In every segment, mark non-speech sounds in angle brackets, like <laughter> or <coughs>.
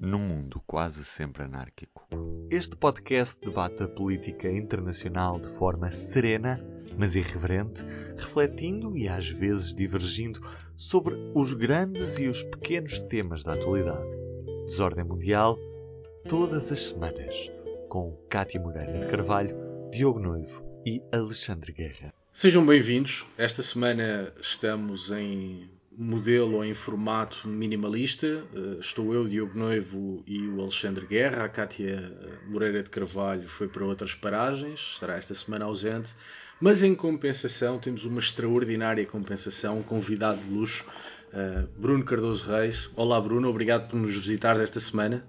num mundo quase sempre anárquico. Este podcast debate a política internacional de forma serena, mas irreverente, refletindo e às vezes divergindo sobre os grandes e os pequenos temas da atualidade. Desordem Mundial, todas as semanas, com Cátia Moreira de Carvalho, Diogo Noivo e Alexandre Guerra. Sejam bem-vindos. Esta semana estamos em modelo ou em formato minimalista. Eh, estou eu, Diogo Noivo e o Alexandre Guerra. A Cátia Moreira de Carvalho foi para outras paragens, estará esta semana ausente. Mas em compensação, temos uma extraordinária compensação, um convidado de luxo, eh, Bruno Cardoso Reis. Olá, Bruno, obrigado por nos visitares esta semana.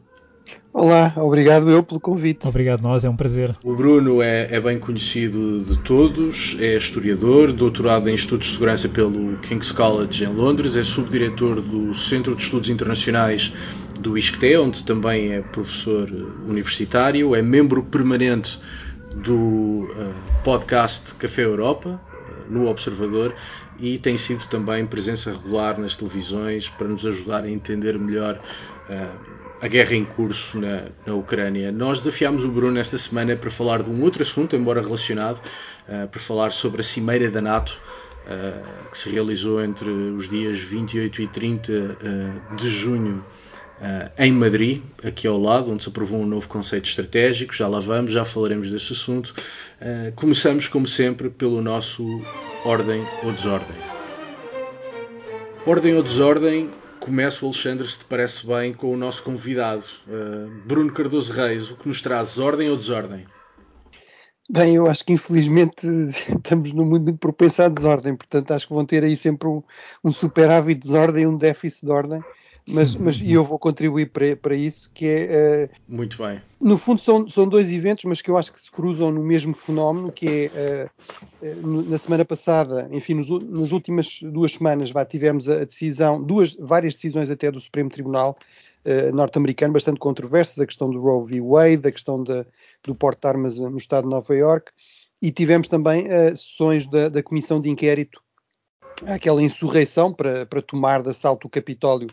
Olá, obrigado eu pelo convite. Obrigado nós, é um prazer. O Bruno é, é, bem conhecido de todos, é historiador, doutorado em Estudos de Segurança pelo King's College em Londres, é subdiretor do Centro de Estudos Internacionais do ISCTE, onde também é professor universitário, é membro permanente do uh, podcast Café Europa, uh, no Observador, e tem sido também presença regular nas televisões para nos ajudar a entender melhor uh, a guerra em curso na, na Ucrânia. Nós desafiámos o Bruno esta semana para falar de um outro assunto, embora relacionado, uh, para falar sobre a Cimeira da NATO, uh, que se realizou entre os dias 28 e 30 uh, de junho em Madrid, aqui ao lado, onde se aprovou um novo conceito estratégico. Já lá vamos, já falaremos desse assunto. começamos, como sempre, pelo nosso Ordem ou Desordem. Ordem ou Desordem começo, Alexandre, se te parece bem, com o nosso convidado, uh, Bruno Cardoso Reis, o que nos traz, ordem ou desordem? Bem, eu acho que infelizmente <laughs> estamos num mundo muito propenso à desordem, portanto acho que vão ter aí sempre um, um superávit de desordem e um déficit de ordem mas, mas e eu vou contribuir para, para isso, que é... Uh, Muito bem. No fundo são, são dois eventos, mas que eu acho que se cruzam no mesmo fenómeno, que é, uh, na semana passada, enfim, nos, nas últimas duas semanas já tivemos a decisão, duas, várias decisões até do Supremo Tribunal uh, norte-americano, bastante controversas, a questão do Roe v. Wade, a questão de, do porte de armas no estado de Nova York, e tivemos também sessões da, da Comissão de Inquérito aquela insurreição para, para tomar de assalto o Capitólio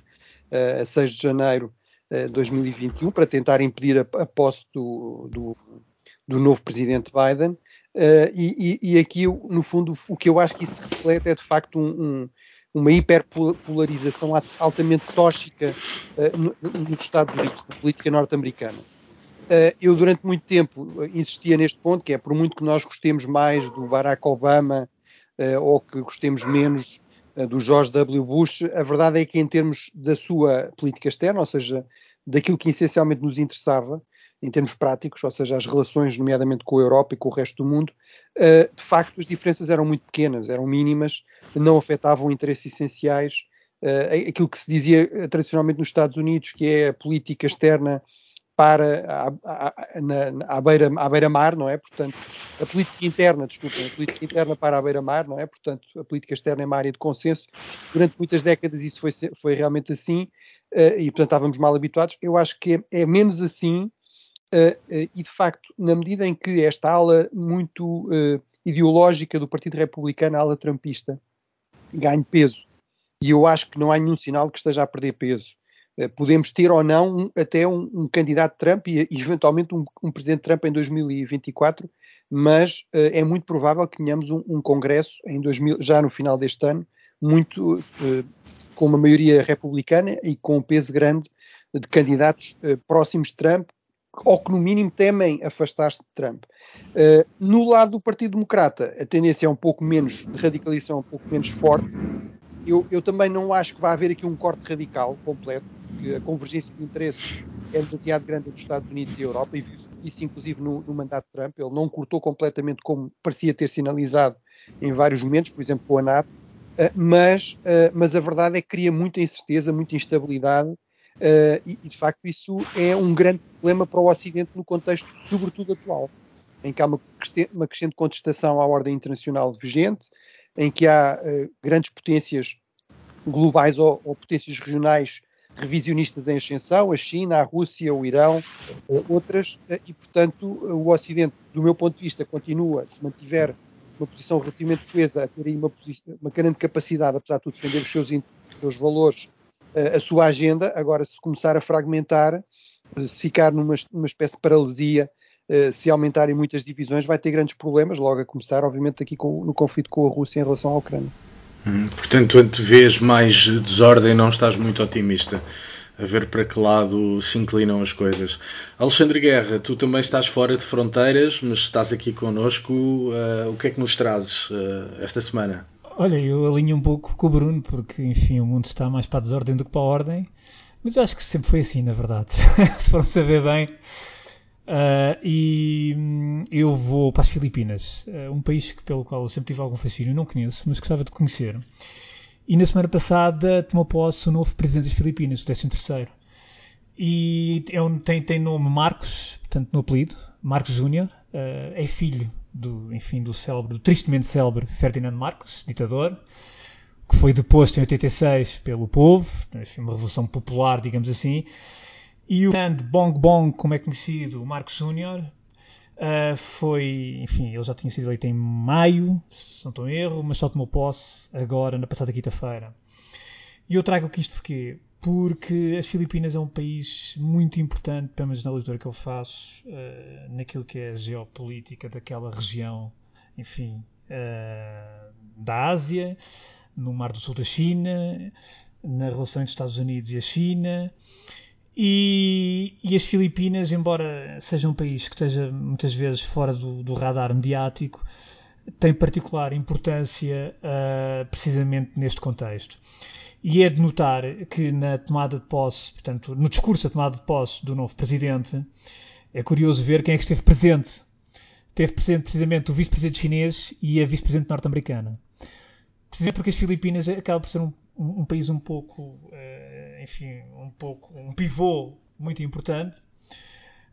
a 6 de janeiro de 2021 para tentar impedir a, a posse do, do, do, novo presidente Biden. Uh, e, e, aqui, no fundo, o que eu acho que isso reflete é de facto um, um, uma hiperpolarização altamente tóxica uh, nos Estados Unidos, na política norte-americana. Uh, eu, durante muito tempo, insistia neste ponto, que é por muito que nós gostemos mais do Barack Obama ou que gostemos menos eh, do George W. Bush, a verdade é que em termos da sua política externa, ou seja, daquilo que essencialmente nos interessava, em termos práticos, ou seja, as relações, nomeadamente com a Europa e com o resto do mundo, eh, de facto as diferenças eram muito pequenas, eram mínimas, não afetavam interesses essenciais. Eh, aquilo que se dizia tradicionalmente nos Estados Unidos, que é a política externa para à, beira, à beira-mar, não é? Portanto, a política interna, desculpem, a política interna para a beira-mar, não é? Portanto, a política externa é uma área de consenso. Durante muitas décadas isso foi, foi realmente assim uh, e, portanto, estávamos mal habituados. Eu acho que é, é menos assim uh, uh, e, de facto, na medida em que esta ala muito ideológica do Partido Republicano, a ala trumpista, ganhe peso, e eu acho que não há nenhum sinal que esteja a perder peso podemos ter ou não um, até um, um, candidato Trump e, eventualmente um, um, presidente Trump em 2024, mas uh, é muito provável que tenhamos um, Congresso em 2000, já no final deste ano, muito uh, com uma maioria republicana e com um peso grande de candidatos uh, próximos de Trump, ou que no mínimo temem afastar-se de Trump. no lado do Partido Democrata, a tendência é um pouco menos de radicalização, um pouco menos forte. Eu, eu também não acho que vai haver aqui um corte radical completo porque a convergência de interesses é demasiado grande entre os Estados Unidos e a Europa, e isso inclusive no, no, mandato de Trump. Ele não cortou completamente como parecia ter sinalizado em vários momentos, por exemplo, com a NATO, uh, mas, uh, mas a verdade é que cria muita incerteza, muita instabilidade, uh, e, e, de facto isso é um grande problema para o Ocidente no contexto, sobretudo atual, em que há uma, uma crescente contestação à ordem internacional vigente, em que há grandes potências globais ou, ou potências regionais revisionistas em ascensão, a China, a Rússia, o Irão, eh, outras, eh, e portanto o Ocidente, do meu ponto de vista, continua, se mantiver uma posição relativamente coesa, a ter aí uma, uma grande capacidade, apesar de tudo, defender os seus, os seus valores a sua agenda. Agora, se começar a fragmentar, se ficar numa, numa espécie de paralisia, se aumentarem muitas divisões, vai ter grandes problemas, logo a começar, obviamente, aqui com, no conflito com a Rússia em relação à Ucrânia. Hum, portanto, vês mais desordem, não estás muito otimista a ver para que lado se inclinam as coisas. Alexandre Guerra, tu também estás fora de fronteiras, mas estás aqui connosco. Uh, o que é que nos trazes uh, esta semana? Olha, eu alinho um pouco com o Bruno, porque, enfim, o mundo está mais para a desordem do que para a ordem. Mas eu acho que sempre foi assim, na verdade. <laughs> se formos a ver bem. Uh, e hum, eu vou para as Filipinas, um país que, pelo qual eu sempre tive algum fascínio, não conheço, mas gostava de conhecer. E na semana passada tomou posse o novo presidente das Filipinas, o 13 E é um, tem, tem nome Marcos, portanto no apelido, Marcos Júnior, uh, é filho do, enfim, do célebre, do tristemente célebre Ferdinand Marcos, ditador, que foi deposto em 86 pelo povo, enfim, uma revolução popular, digamos assim. E o grande Bong Bong, como é conhecido, Marcos Júnior, Uh, foi, enfim, ele já tinha sido eleito em maio, se não estou em erro, mas só tomou posse agora, na passada quinta-feira. E eu trago aqui isto porquê? Porque as Filipinas é um país muito importante, pelo menos na leitura que eu faço, uh, naquilo que é a geopolítica daquela região, enfim, uh, da Ásia, no Mar do Sul da China, na relação entre os Estados Unidos e a China. E, e, as Filipinas, embora seja um país que esteja muitas vezes fora do, do radar mediático, tem particular importância uh, precisamente neste contexto. E é de notar que na tomada de posse, portanto, no discurso da tomada de posse do novo presidente, é curioso ver quem é que esteve presente. Esteve presente precisamente o vice-presidente chinês e a vice-presidente norte-americana. Precisamente porque as Filipinas acabam por ser um, um, um país um pouco uh, enfim, um pouco, um pivô muito importante.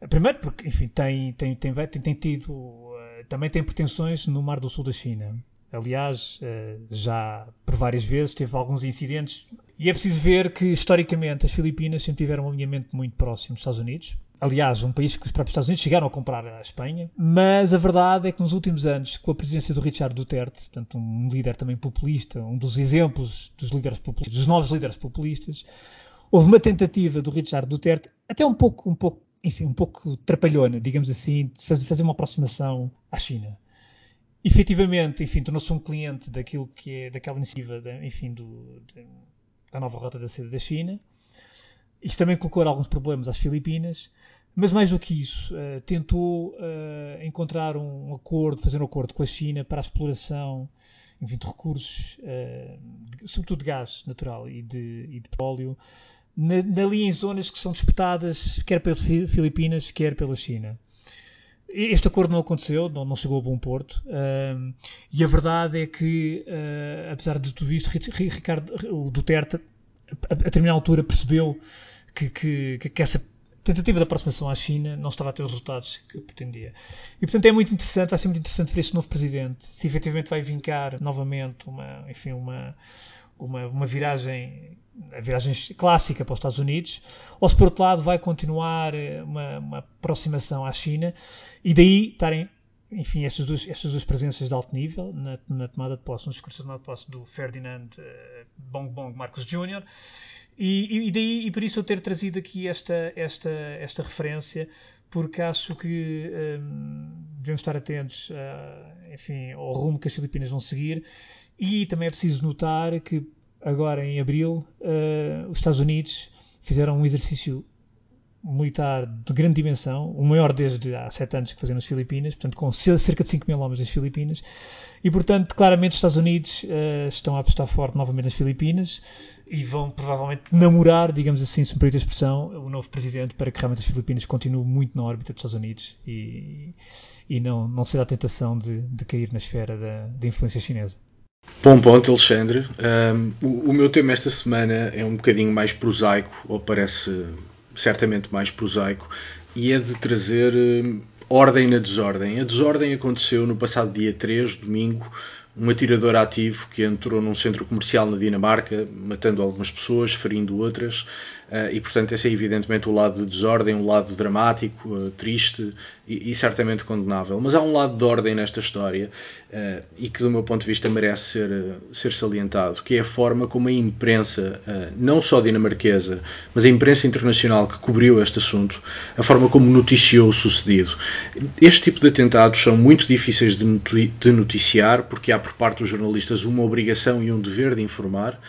Primeiro porque, enfim, tem, tem, tem, tem, tido, uh, também tem pretensões no Mar do Sul da China. Aliás, uh, já por várias vezes teve alguns incidentes. E é preciso ver que, historicamente, as Filipinas sempre tiveram um alinhamento muito próximo dos Estados Unidos. Aliás, um país que os próprios Estados Unidos chegaram a comprar a Espanha. Mas a verdade é que nos últimos anos, com a presidência do Richard Duterte, portanto, um líder também populista, um dos exemplos dos líderes populistas, dos novos líderes populistas, houve uma tentativa do Richard Duterte, até um pouco, um pouco, enfim, um pouco trapalhona, digamos assim, de fazer uma aproximação à China. Efetivamente, enfim, tornou-se um cliente daquilo que é, daquela iniciativa, de, enfim, do, de, da nova rota da seda da China. Isto também colocou alguns problemas às Filipinas, mas mais do que isso, uh, tentou uh, encontrar um acordo, fazer um acordo com a China para a exploração enfim, de recursos, uh, sobretudo de gás natural e de, e de petróleo, na, ali em zonas que são disputadas quer pelas Filipinas, quer pela China. Este acordo não aconteceu, não, não chegou a bom porto, uh, e a verdade é que, uh, apesar de tudo isto, Ricardo, o Duterte, a, a determinada altura, percebeu que, que, que essa tentativa de aproximação à China não estava a ter os resultados que pretendia. E portanto é muito interessante, vai ser muito interessante ver este novo presidente, se efetivamente vai vincar novamente uma, enfim, uma, uma, uma viragem, a viragem clássica para os Estados Unidos, ou se por outro lado vai continuar eh, uma, uma aproximação à China e daí estarem enfim, estas duas, estas duas presenças de alto nível na, na tomada de posse, no discurso de tomada de posse do Ferdinand uh, Bong Bong Marcos Jr., e, e, daí, e por isso eu ter trazido aqui esta, esta, esta referência, porque acho que um, devemos estar atentos a, enfim, ao rumo que as Filipinas vão seguir. E também é preciso notar que agora em abril uh, os Estados Unidos fizeram um exercício militar de grande dimensão, o maior desde há sete anos que faziam nas Filipinas, portanto com cerca de 5 mil homens nas Filipinas, e portanto claramente os Estados Unidos uh, estão a apostar forte novamente nas Filipinas e vão provavelmente namorar, digamos assim, se me permite a expressão, o novo presidente para que realmente as Filipinas continuem muito na órbita dos Estados Unidos e, e não, não seja a tentação de, de cair na esfera da, da influência chinesa. Bom ponto, Alexandre. Um, o, o, meu tema esta semana é um bocadinho mais prosaico, ou parece certamente mais prosaico, e é de trazer uh, ordem na desordem. A desordem aconteceu no passado dia 3, domingo, um atirador ativo que entrou num centro comercial na Dinamarca, matando algumas pessoas, ferindo outras. Uh, e portanto esse é evidentemente o lado de desordem, um lado dramático, uh, triste e, e, certamente condenável. Mas há um lado de ordem nesta história uh, e que do meu ponto de vista merece ser, ser salientado, que é a forma como a imprensa, não só dinamarquesa, mas a imprensa internacional que cobriu este assunto, a forma como noticiou o sucedido. Este tipo de atentados são muito difíceis de noticiar porque há por parte dos jornalistas uma obrigação e um dever de informar,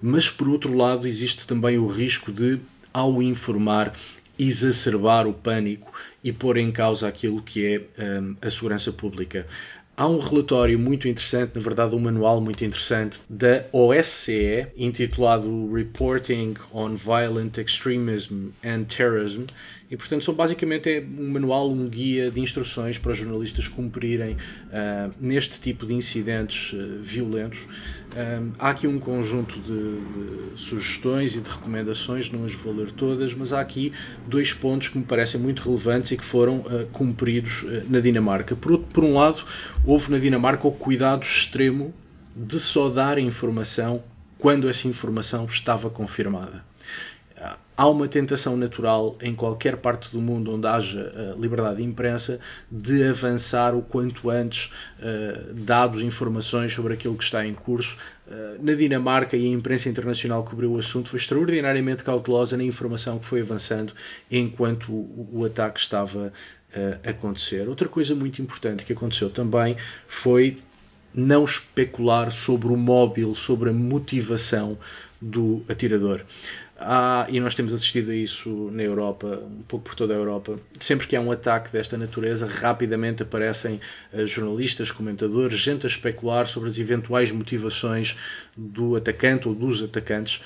mas por outro lado existe também o risco de, ao informar, exacerbar o pânico e pôr em causa aquilo que é um, a segurança pública. Há um relatório muito interessante, na verdade, um manual muito interessante da OSCE, intitulado Reporting on Violent Extremism and Terrorism, e portanto são basicamente é um manual, um guia de instruções para os jornalistas cumprirem uh, neste tipo de incidentes uh, violentos. Um, há aqui um conjunto de, de, sugestões e de recomendações, não as vou ler todas, mas há aqui dois pontos que me parecem muito relevantes e que foram uh, cumpridos na Dinamarca. Por, por um lado, houve na Dinamarca o cuidado extremo de só dar informação quando essa informação estava confirmada há uma tentação natural em qualquer parte do mundo onde haja uh, liberdade de imprensa de avançar o quanto antes uh, dados, informações sobre aquilo que está em curso. Uh, na Dinamarca, e a imprensa internacional cobriu o assunto, foi extraordinariamente cautelosa na informação que foi avançando enquanto o ataque estava a acontecer. Outra coisa muito importante que aconteceu também foi não especular sobre o móvel, sobre a motivação do atirador. E nós temos assistido a isso na Europa, um pouco por toda a Europa. Sempre que há um ataque desta natureza, rapidamente aparecem uh, jornalistas, comentadores, gente a especular sobre as eventuais motivações do atacante ou dos atacantes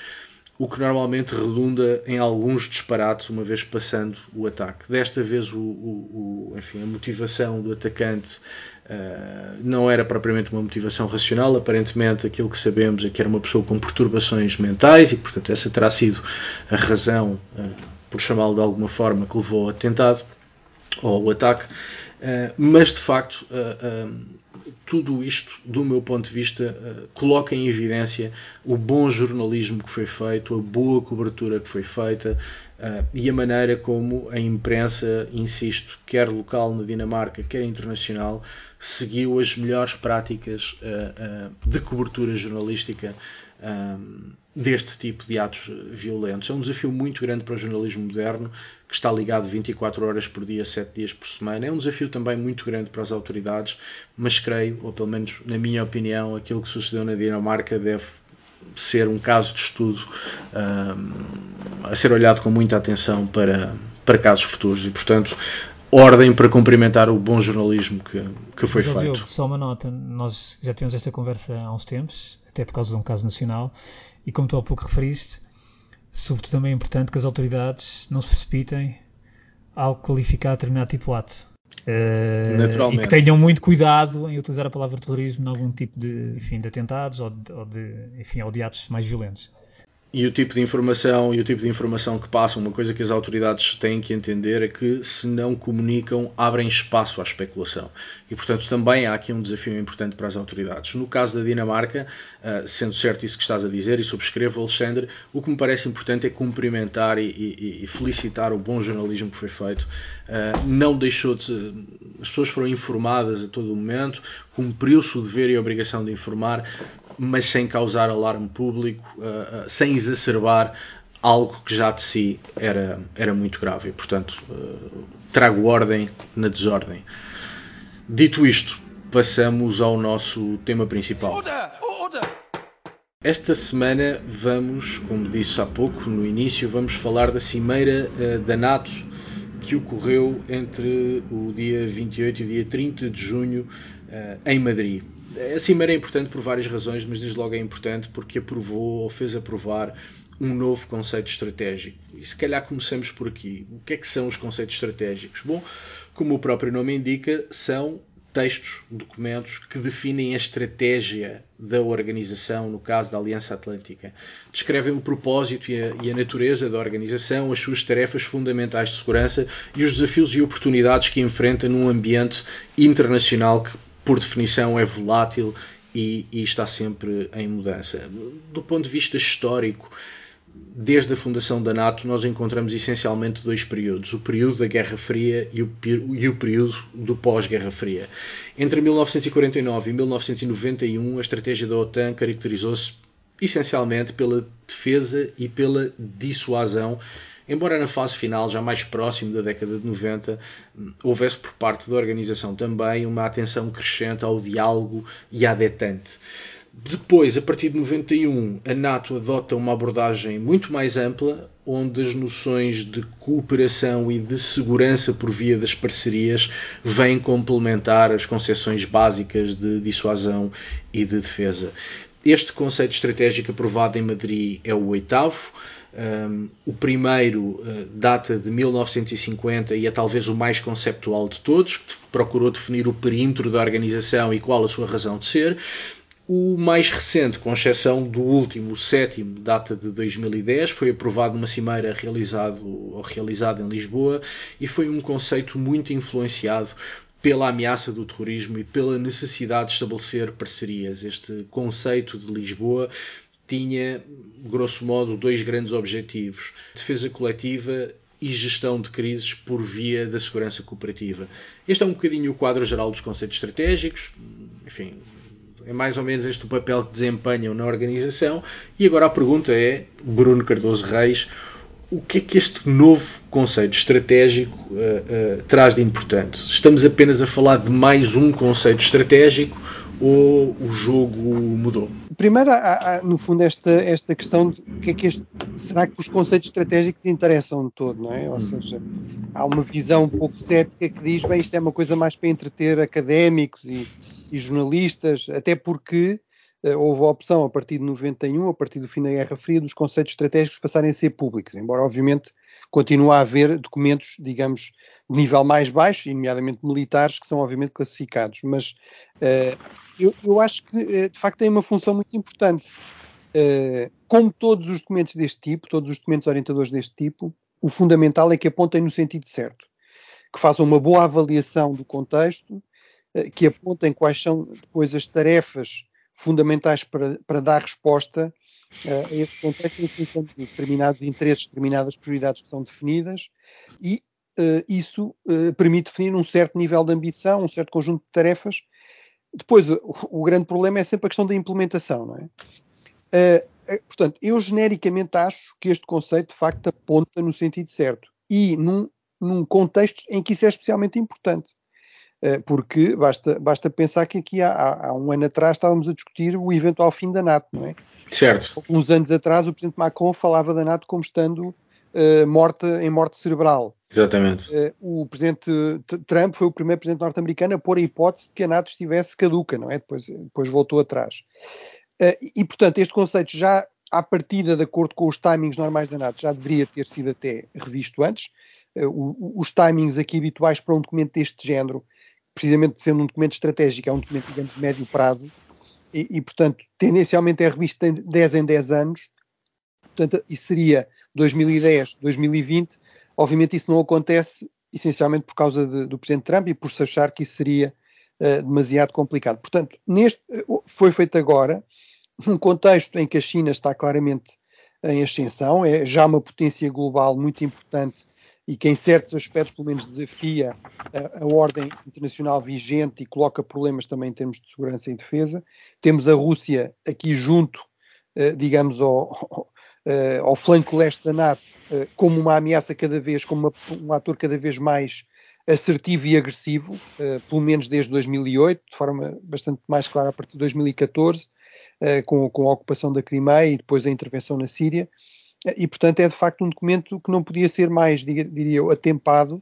o que normalmente redunda em alguns disparates uma vez passando o ataque. Desta vez, o, o, o enfim, a motivação do atacante uh, não era propriamente uma motivação racional, aparentemente aquilo que sabemos é que era uma pessoa com perturbações mentais e, portanto, essa terá sido a razão, uh, por chamá-lo de alguma forma, que levou ao atentado ou ao ataque. Uh, mas de facto, uh, uh, tudo isto, do meu ponto de vista, coloca em evidência o bom jornalismo que foi feito, a boa cobertura que foi feita e a maneira como a imprensa, insisto, quer local na Dinamarca, quer internacional, seguiu as melhores práticas de cobertura jornalística um, deste tipo de atos violentos. É um desafio muito grande para o jornalismo moderno, que está ligado 24 horas por dia, 7 dias por semana. É um desafio também muito grande para as autoridades, mas creio, ou pelo menos na minha opinião, aquilo que sucedeu na Dinamarca deve ser um caso de estudo um, a ser olhado com muita atenção para, para casos futuros e, portanto, ordem para cumprimentar o bom jornalismo que, que foi Mas, feito. Diogo, só uma nota, nós já tivemos esta conversa há uns tempos até por causa de um caso nacional, e como tu há pouco referiste, sobretudo também é importante que as autoridades não se precipitem ao qualificar determinado tipo de ato. Uh. E que tenham muito cuidado em utilizar a palavra terrorismo em algum tipo de, enfim, de atentados ou de, ou de, enfim, ou de atos mais violentos e o tipo de informação e o tipo de informação que passam, uma coisa que as autoridades têm que entender é que se não comunicam, abrem espaço à especulação. E portanto também há aqui um desafio importante para as autoridades. No caso da Dinamarca, uh, sendo certo isso que estás a dizer e subscrevo, Alexandre, o que me parece importante é cumprimentar e, e, e felicitar o bom jornalismo que foi feito. Uh, não deixou de. As pessoas foram informadas a todo o momento, cumpriu-se o dever e a obrigação de informar, mas sem causar alarme público, uh, uh, sem exacerbar algo que já de si era, era muito grave. E, portanto, uh, trago ordem na desordem. Dito isto, passamos ao nosso tema principal. Esta semana vamos, como disse há pouco, no início, vamos falar da Cimeira da NATO que ocorreu entre o dia 28 e o dia 30 de junho em Madrid. A Cimeira é importante por várias razões, mas desde logo é importante porque aprovou ou fez aprovar um novo conceito estratégico. E se calhar começamos por aqui. O que é que são os conceitos estratégicos? Bom, como o próprio nome indica, são textos, documentos que definem a estratégia da organização, no caso da Aliança Atlântica. Descrevem o propósito e a, e a, natureza da organização, as suas tarefas fundamentais de segurança e os desafios e oportunidades que enfrenta num ambiente internacional que por definição, é volátil e, e, está sempre em mudança. Do ponto de vista histórico, desde a fundação da NATO, nós encontramos essencialmente dois períodos: o período da Guerra Fria e o, e o período do pós-Guerra Fria. Entre 1949 e 1991, a estratégia da OTAN caracterizou-se essencialmente pela defesa e pela dissuasão. Embora na fase final, já mais próximo da década de 90, houvesse por parte da organização também uma atenção crescente ao diálogo e à detente. Depois, a partir de 91, a NATO adota uma abordagem muito mais ampla, onde as noções de cooperação e de segurança por via das parcerias vêm complementar as concepções básicas de dissuasão e de defesa. Este conceito estratégico aprovado em Madrid é o oitavo. Um, o primeiro uh, data de 1950 e é talvez o mais conceptual de todos, que procurou definir o perímetro da organização e qual a sua razão de ser. O mais recente, com exceção do último, o sétimo, data de 2010, foi aprovado numa cimeira realizado, realizada em Lisboa e foi um conceito muito influenciado pela ameaça do terrorismo e pela necessidade de estabelecer parcerias. Este conceito de Lisboa tinha, grosso modo, dois grandes objetivos: defesa coletiva e gestão de crises por via da segurança cooperativa. Este é um bocadinho o quadro geral dos conceitos estratégicos. Enfim, é mais ou menos este o papel que desempenham na organização. E agora a pergunta é, Bruno Cardoso Reis, o que é que este novo conceito estratégico uh, uh, traz de importante? Estamos apenas a falar de mais um conceito estratégico ou o jogo mudou? Primeiro, há, há, no fundo, esta, esta questão de que é que este, será que os conceitos estratégicos interessam de todo, não é? Ou hum. seja, há uma visão um pouco cética que diz, bem, isto é uma coisa mais para entreter académicos e, e jornalistas, até porque uh, houve a opção a partir de 91, a partir do fim da Guerra Fria, dos conceitos estratégicos passarem a ser públicos, embora obviamente continue a haver documentos, digamos, de nível mais baixo, nomeadamente militares, que são obviamente classificados. Mas uh, eu, eu, acho que uh, de facto tem uma função muito importante. como todos os documentos deste tipo, todos os documentos orientadores deste tipo, o fundamental é que apontem no sentido certo, que façam uma boa avaliação do contexto, que apontem quais são depois as tarefas fundamentais para, para dar resposta uh, a esse contexto em função de determinados interesses, determinadas prioridades que são definidas e uh, isso uh, permite definir um certo nível de ambição, um certo conjunto de tarefas. Depois, o, o grande problema é sempre a questão da implementação, não é? portanto, eu genericamente acho que este conceito de facto aponta no sentido certo e num, num contexto em que isso é especialmente importante. Eh, porque basta, basta pensar que aqui há, há, um ano atrás estávamos a discutir o eventual fim da NATO, não é? Certo. Uns anos atrás o Presidente Macron falava da NATO como estando uh, morta em morte cerebral. Exatamente. Uh, o Presidente Trump foi o primeiro Presidente norte-americano a pôr a hipótese de que a NATO estivesse caduca, não é? Depois, depois voltou atrás. Uh, e, portanto, este conceito já à partida, de acordo com os timings normais da NATO, já deveria ter sido até revisto antes. os timings aqui habituais para um documento deste género precisamente sendo um documento estratégico, é um documento, digamos, de médio prazo, e, e, portanto, tendencialmente é revisto em 10 em 10 anos, portanto, isso seria 2010, 2020, obviamente isso não acontece essencialmente por causa de, do Presidente Trump e por se achar que isso seria uh, demasiado complicado. Portanto, neste, uh, foi feito agora, num contexto em que a China está claramente em ascensão, é já uma potência global muito importante e que em certos aspectos pelo menos desafia a, a, ordem internacional vigente e coloca problemas também em termos de segurança e defesa. Temos a Rússia aqui junto, eh, digamos, ao, ao, eh, ao, flanco leste da NATO, eh, como uma ameaça cada vez, como uma, um ator cada vez mais assertivo e agressivo, pelo menos desde 2008, de forma bastante mais clara a partir de 2014, com, com a ocupação da Crimeia e depois a intervenção na Síria. E, portanto, é de facto um documento que não podia ser mais, diria eu, atempado,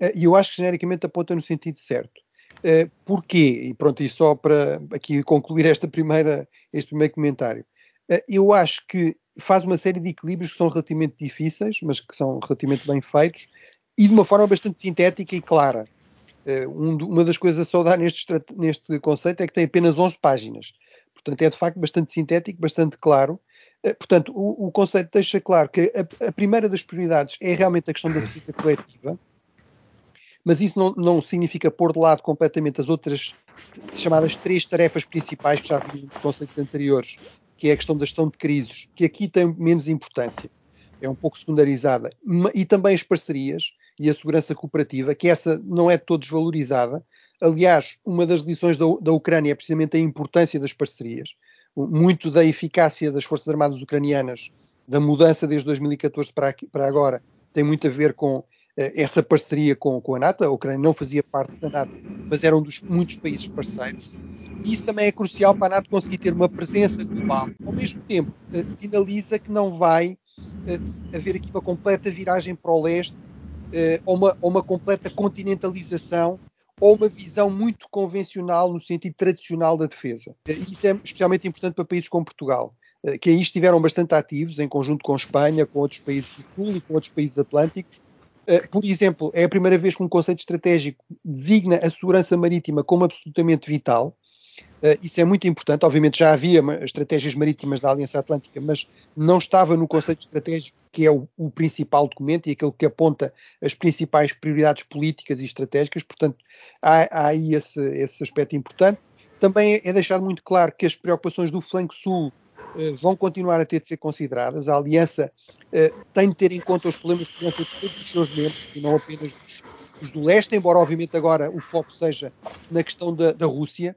eh, e eu acho que genericamente aponta no sentido certo. Eh, porquê? E pronto, e só para aqui concluir esta primeira, este primeiro comentário. Eh, eu acho que faz uma série de equilíbrios que são relativamente difíceis, mas que são relativamente bem feitos, e de uma forma bastante sintética e clara. uma das coisas a saudar neste, neste conceito é que tem apenas 11 páginas. Portanto, é de facto bastante sintético, bastante claro, portanto, o, o, conceito deixa claro que a, a, primeira das prioridades é realmente a questão da defesa coletiva, mas isso não, não, significa pôr de lado completamente as outras chamadas três tarefas principais que já vimos nos conceitos anteriores, que é a questão da gestão de crises, que aqui tem menos importância, é um pouco secundarizada, e também as parcerias e a segurança cooperativa, que essa não é de todo desvalorizada. Aliás, uma das lições da, da Ucrânia é precisamente a importância das parcerias. Muito da eficácia das Forças Armadas ucranianas, da mudança desde 2014 para, aqui, para agora, tem muito a ver com eh, essa parceria com, com, a NATO. A Ucrânia não fazia parte da NATO, mas era um dos muitos países parceiros. Isso também é crucial para a NATO conseguir ter uma presença global. Ao mesmo tempo, eh, sinaliza que não vai eh, haver aqui uma completa viragem para o leste, ou, uma, ou uma completa continentalização, ou uma visão muito convencional no sentido tradicional da defesa. Isso é especialmente importante para países como Portugal que aí estiveram bastante ativos, em conjunto com Espanha, com outros países do Sul e com outros países atlânticos, eh, por exemplo, é a primeira vez que um conceito estratégico designa a segurança marítima como absolutamente vital. Eh, isso é muito importante. Obviamente já havia estratégias marítimas da Aliança Atlântica, mas não estava no conceito estratégico, que é o, o principal documento e aquele que aponta as principais prioridades políticas e estratégicas. Portanto, há, há aí esse, esse aspecto importante. Também é deixado muito claro que as preocupações do flanco sul eh, vão continuar a ter de ser consideradas. A Aliança uh, tem de ter em conta os problemas de segurança de todos os seus membros e não apenas dos, dos do leste, embora obviamente agora o foco seja na questão da, da Rússia,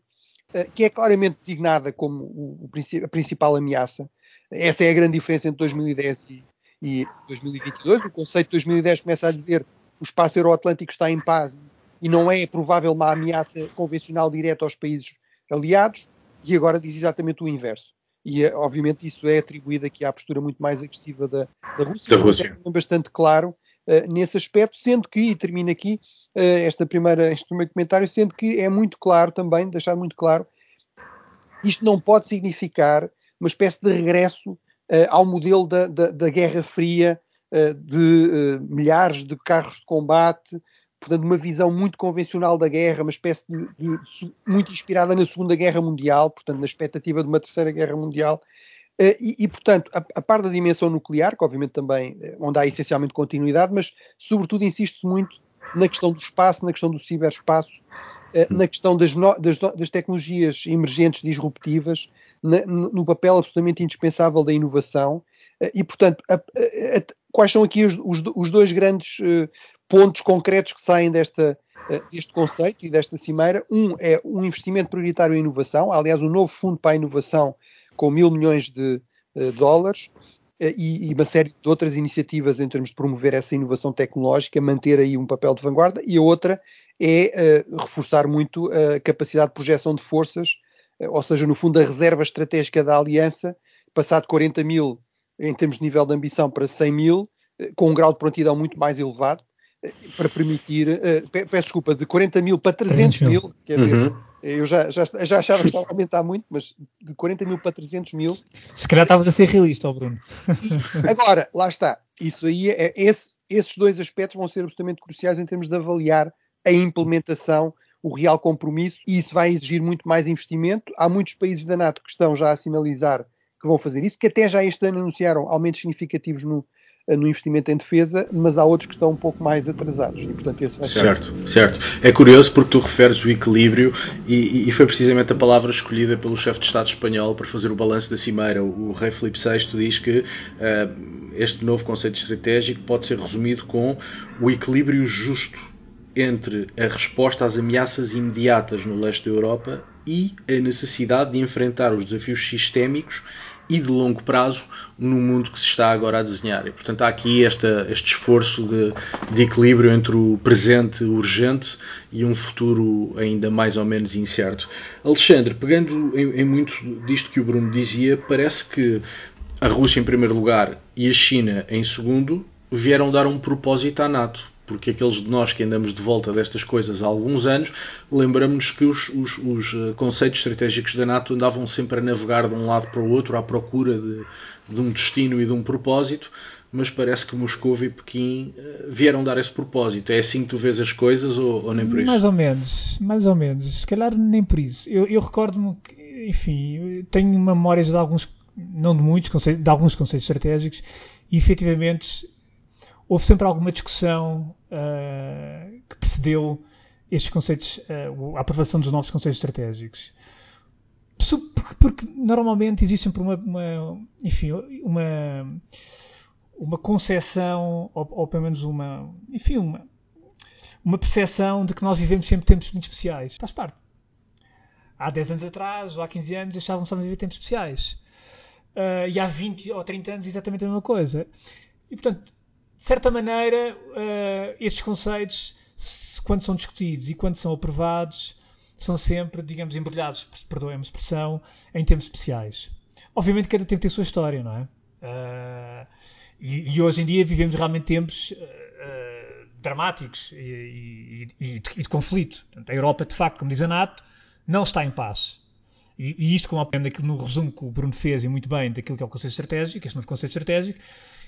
que é claramente designada como o, o, a principal ameaça. Essa é a grande diferença entre 2010 e, e 2022. O conceito de 2010 começa a dizer o espaço euroatlântico está em paz e não é provável uma ameaça convencional direta aos países aliados, e agora diz exatamente o inverso e eh, obviamente isso é atribuído aqui à postura muito mais agressiva da, da Rússia, da Rússia. É bastante claro uh, nesse aspecto, sendo que, e termino aqui uh, esta primeira, este primeiro comentário, sendo que é muito claro também, deixado muito claro, isto não pode significar uma espécie de regresso uh, ao modelo da, da, da Guerra Fria, de milhares de carros de combate, portanto, uma visão muito convencional da guerra, uma espécie de, de, de, muito inspirada na Segunda Guerra Mundial, portanto, na expectativa de uma Terceira Guerra Mundial. Uh, e, e, portanto, a, a par da dimensão nuclear, que obviamente também, eh, onde há essencialmente continuidade, mas sobretudo insiste-se muito na questão do espaço, na questão do ciberespaço, uh, na questão das, no, das, das, tecnologias emergentes disruptivas, na, no papel absolutamente indispensável da inovação. E, portanto, a, quais são aqui os, os, os dois grandes pontos concretos que saem desta, eh, deste conceito e desta cimeira. Um é um investimento prioritário em inovação, aliás, um novo fundo para a inovação com mil milhões de uh, dólares uh, e, e, uma série de outras iniciativas em termos de promover essa inovação tecnológica, manter aí um papel de vanguarda. E a outra é uh, reforçar muito a capacidade de projeção de forças, ou seja, no fundo, a reserva estratégica da aliança, passar de 40 mil em termos de nível de ambição para 100 mil, com um grau de prontidão muito mais elevado para permitir, uh, peço desculpa, de 40 mil para 300 mil, quer dizer, uhum. Eu já, já, já achava que estava a aumentar muito, mas de 40 mil para 300 mil. Se calhar estavas a ser realista, oh Bruno. E, agora, lá está, isso aí, é, esse, esses dois aspectos vão ser absolutamente cruciais em termos de avaliar a implementação, o real compromisso, e isso vai exigir muito mais investimento. Há muitos países da NATO que estão já a sinalizar que vão fazer isso, que até já este ano anunciaram aumentos significativos no, no investimento em defesa, mas há outros que estão um pouco mais atrasados. E, portanto, esse vai ser. Certo, certo. É curioso porque tu referes o equilíbrio e, e foi precisamente a palavra escolhida pelo chefe de Estado espanhol para fazer o balanço da Cimeira. O rei Filipe VI diz que uh, este novo conceito estratégico pode ser resumido com o equilíbrio justo entre a resposta às ameaças imediatas no leste da Europa e a necessidade de enfrentar os desafios sistémicos e de longo prazo no mundo que se está agora a desenhar. E, portanto, há aqui esta, este esforço de, de, equilíbrio entre o presente urgente e um futuro ainda mais ou menos incerto. Alexandre, pegando em, em muito disto que o Bruno dizia, parece que a Rússia em primeiro lugar e a China em segundo vieram dar um propósito à NATO porque aqueles de nós que andamos de volta destas coisas há alguns anos, lembramos-nos que os, os, os, eh, conceitos estratégicos da NATO andavam sempre a navegar de um lado para o outro à procura de, de um destino e de um propósito, mas parece que Moscou e Pequim eh, vieram dar esse propósito. É assim que tu vês as coisas ou, ou nem por isso? Mais ou menos, mais ou menos. Se calhar nem por isso. Eu, eu recordo-me enfim, tenho memórias de alguns, não de muitos, de alguns conceitos estratégicos e efetivamente houve sempre alguma discussão uh, que precedeu estes conceitos, uh, a aprovação dos novos conceitos estratégicos. porque, normalmente existe sempre uma, uma enfim, uma, uma concepção, ou, ou, pelo menos uma, enfim, uma, uma percepção de que nós vivemos sempre tempos muito especiais. Faz parte. Há 10 anos atrás, ou há 15 anos, achavam que a viver tempos especiais. Uh, e há 20 ou 30 anos exatamente a mesma coisa. E, portanto, de certa maneira, uh, estes conceitos, quando são discutidos e quando são aprovados, são sempre, digamos, embrulhados, perdoem a expressão, em tempos especiais. Obviamente cada tempo tem a sua história, não é? Uh, e, e, hoje em dia vivemos realmente tempos uh, dramáticos e, e, e, de, conflito. A Europa, de facto, como diz a NATO, não está em paz. E, isto, como aprende aqui no resumo que o Bruno fez, e muito bem, daquilo que é o conceito estratégico, este novo conceito estratégico,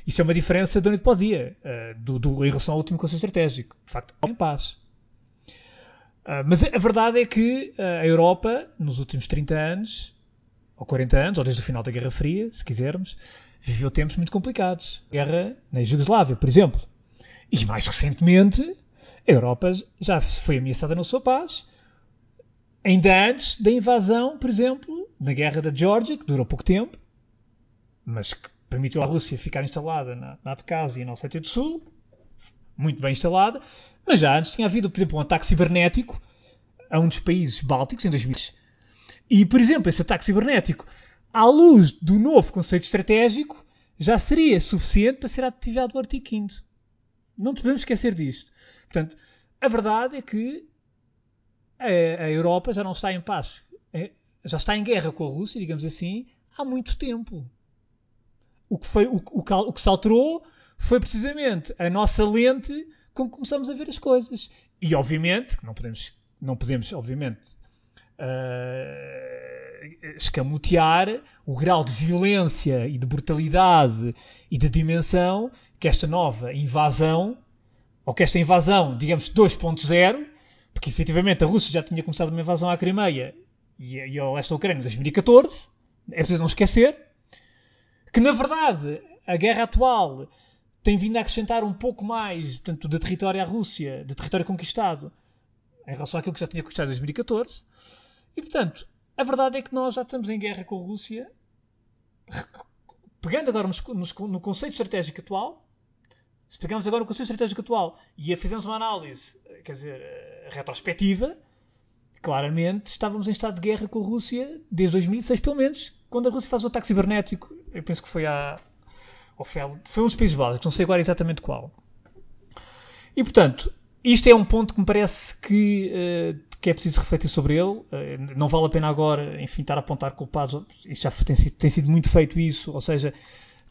isso é uma diferença da noite para o dia, uh, do, do, em relação ao último conceito estratégico. De facto, em paz. Uh, mas a verdade é que uh, a Europa, nos últimos 30 anos, ou 40 anos, ou desde o final da Guerra Fria, se quisermos, viveu tempos muito complicados. Guerra na Jugoslávia, por exemplo. E mais recentemente, a Europa já foi ameaçada na sua paz, ainda antes da invasão, por exemplo, na Guerra da Geórgia, que durou pouco tempo, mas que permitiu à Rússia ficar instalada na, na Abkhazia e na Ossétia do Sul, muito bem instalada, mas já antes tinha havido, por exemplo, um ataque cibernético a um dos países bálticos em 2000. E, por exemplo, esse ataque cibernético, à luz do novo conceito estratégico, já seria suficiente para ser ativado o artigo 5 Não podemos esquecer disto. Portanto, a verdade é que a, a Europa já não está em paz, é, já está em guerra com a Rússia, digamos assim, há muito tempo. O que, foi, o, o, o que se alterou foi precisamente a nossa lente com que começamos a ver as coisas. E obviamente, não podemos, não podemos obviamente, uh, escamotear o grau de violência e de brutalidade e de dimensão que esta nova invasão, ou que esta invasão, digamos, 2.0, porque efetivamente a Rússia já tinha começado uma invasão à Crimeia e, e ao leste da Ucrânia em 2014, é preciso não esquecer, que na verdade a guerra atual tem vindo a acrescentar um pouco mais portanto, de território à Rússia, de território conquistado, em relação àquilo que já tinha conquistado em 2014. E, portanto, a verdade é que nós já estamos em guerra com a Rússia, pegando agora no conceito estratégico atual, se pegamos agora no conceito estratégico atual e fizemos uma análise, quer dizer, eh, retrospectiva, claramente estávamos em estado de guerra com a Rússia desde 2006, pelo menos, quando a Rússia faz o ataque cibernético. Eu penso que foi Ofel, foi um dos países básicos, não sei agora exatamente qual. E portanto, isto é um ponto que me parece que, uh, que é preciso refletir sobre ele. Uh, não vale a pena agora, enfim, estar a apontar culpados. Isto já tem tem sido muito feito isso, ou seja,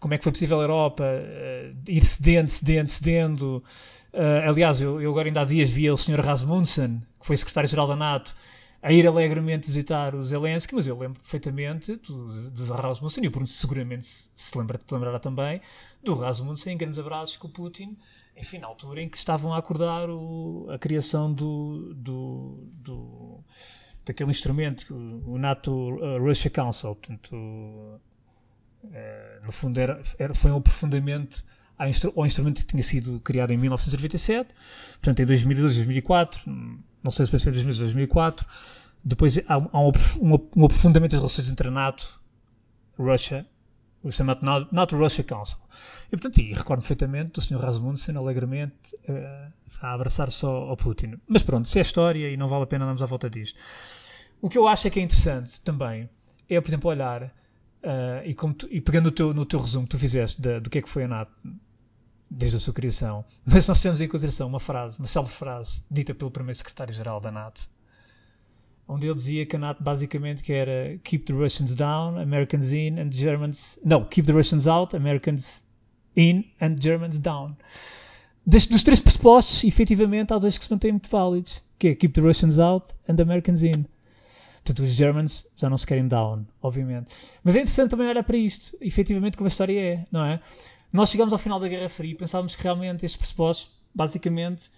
como é que foi possível a Europa uh, ir cedendo, cedendo, cedendo. aliás, eu, eu, agora ainda há dias vi o Sr. Rasmussen, que foi secretário-geral da NATO, a ir alegremente visitar o Zelensky, mas eu lembro perfeitamente do, do Rasmussen, e o Bruno seguramente se, lembra, te lembrará também, do Rasmussen grandes abraços com o Putin, enfim, na altura em que estavam a acordar o, a criação do, do, do, daquele instrumento, o NATO uh, Russia Council, portanto, uh, no fundo era, era, foi um aprofundamento ao instrumento que tinha sido criado em 1997, portanto em 2002, 2004, não sei se foi em 2002, 2004, depois há, há um, um, aprofundamento das relações entre a NATO, Russia, o chamado NATO Russia Council. E portanto, e recordo perfeitamente do Sr. Rasmussen alegremente uh, a abraçar só ao Putin. Mas pronto, isso é história e não vale a pena andarmos à volta disto. O que eu acho é que é interessante também é, por exemplo, olhar Uh, e, tu, e, pegando teu, no teu resumo que tu fizeste do que é que foi a NATO desde a sua criação, <laughs> mas nós temos em consideração uma frase, uma célebre frase, dita pelo primeiro secretário-geral da NATO, onde ele dizia que a NATO basicamente que era keep the Russians down, Americans in and Germans... Não, keep the Russians out, Americans in and Germans down. Destes, dos três pressupostos, efetivamente, há dois que se mantêm muito válidos, que é keep the Russians out and Americans in. Portanto, os Germans já não se querem down, obviamente. Mas é interessante também olhar para isto, efetivamente, como a história é, não é? Nós chegamos ao final da Guerra Fria e pensávamos que realmente estes pressupostos, basicamente,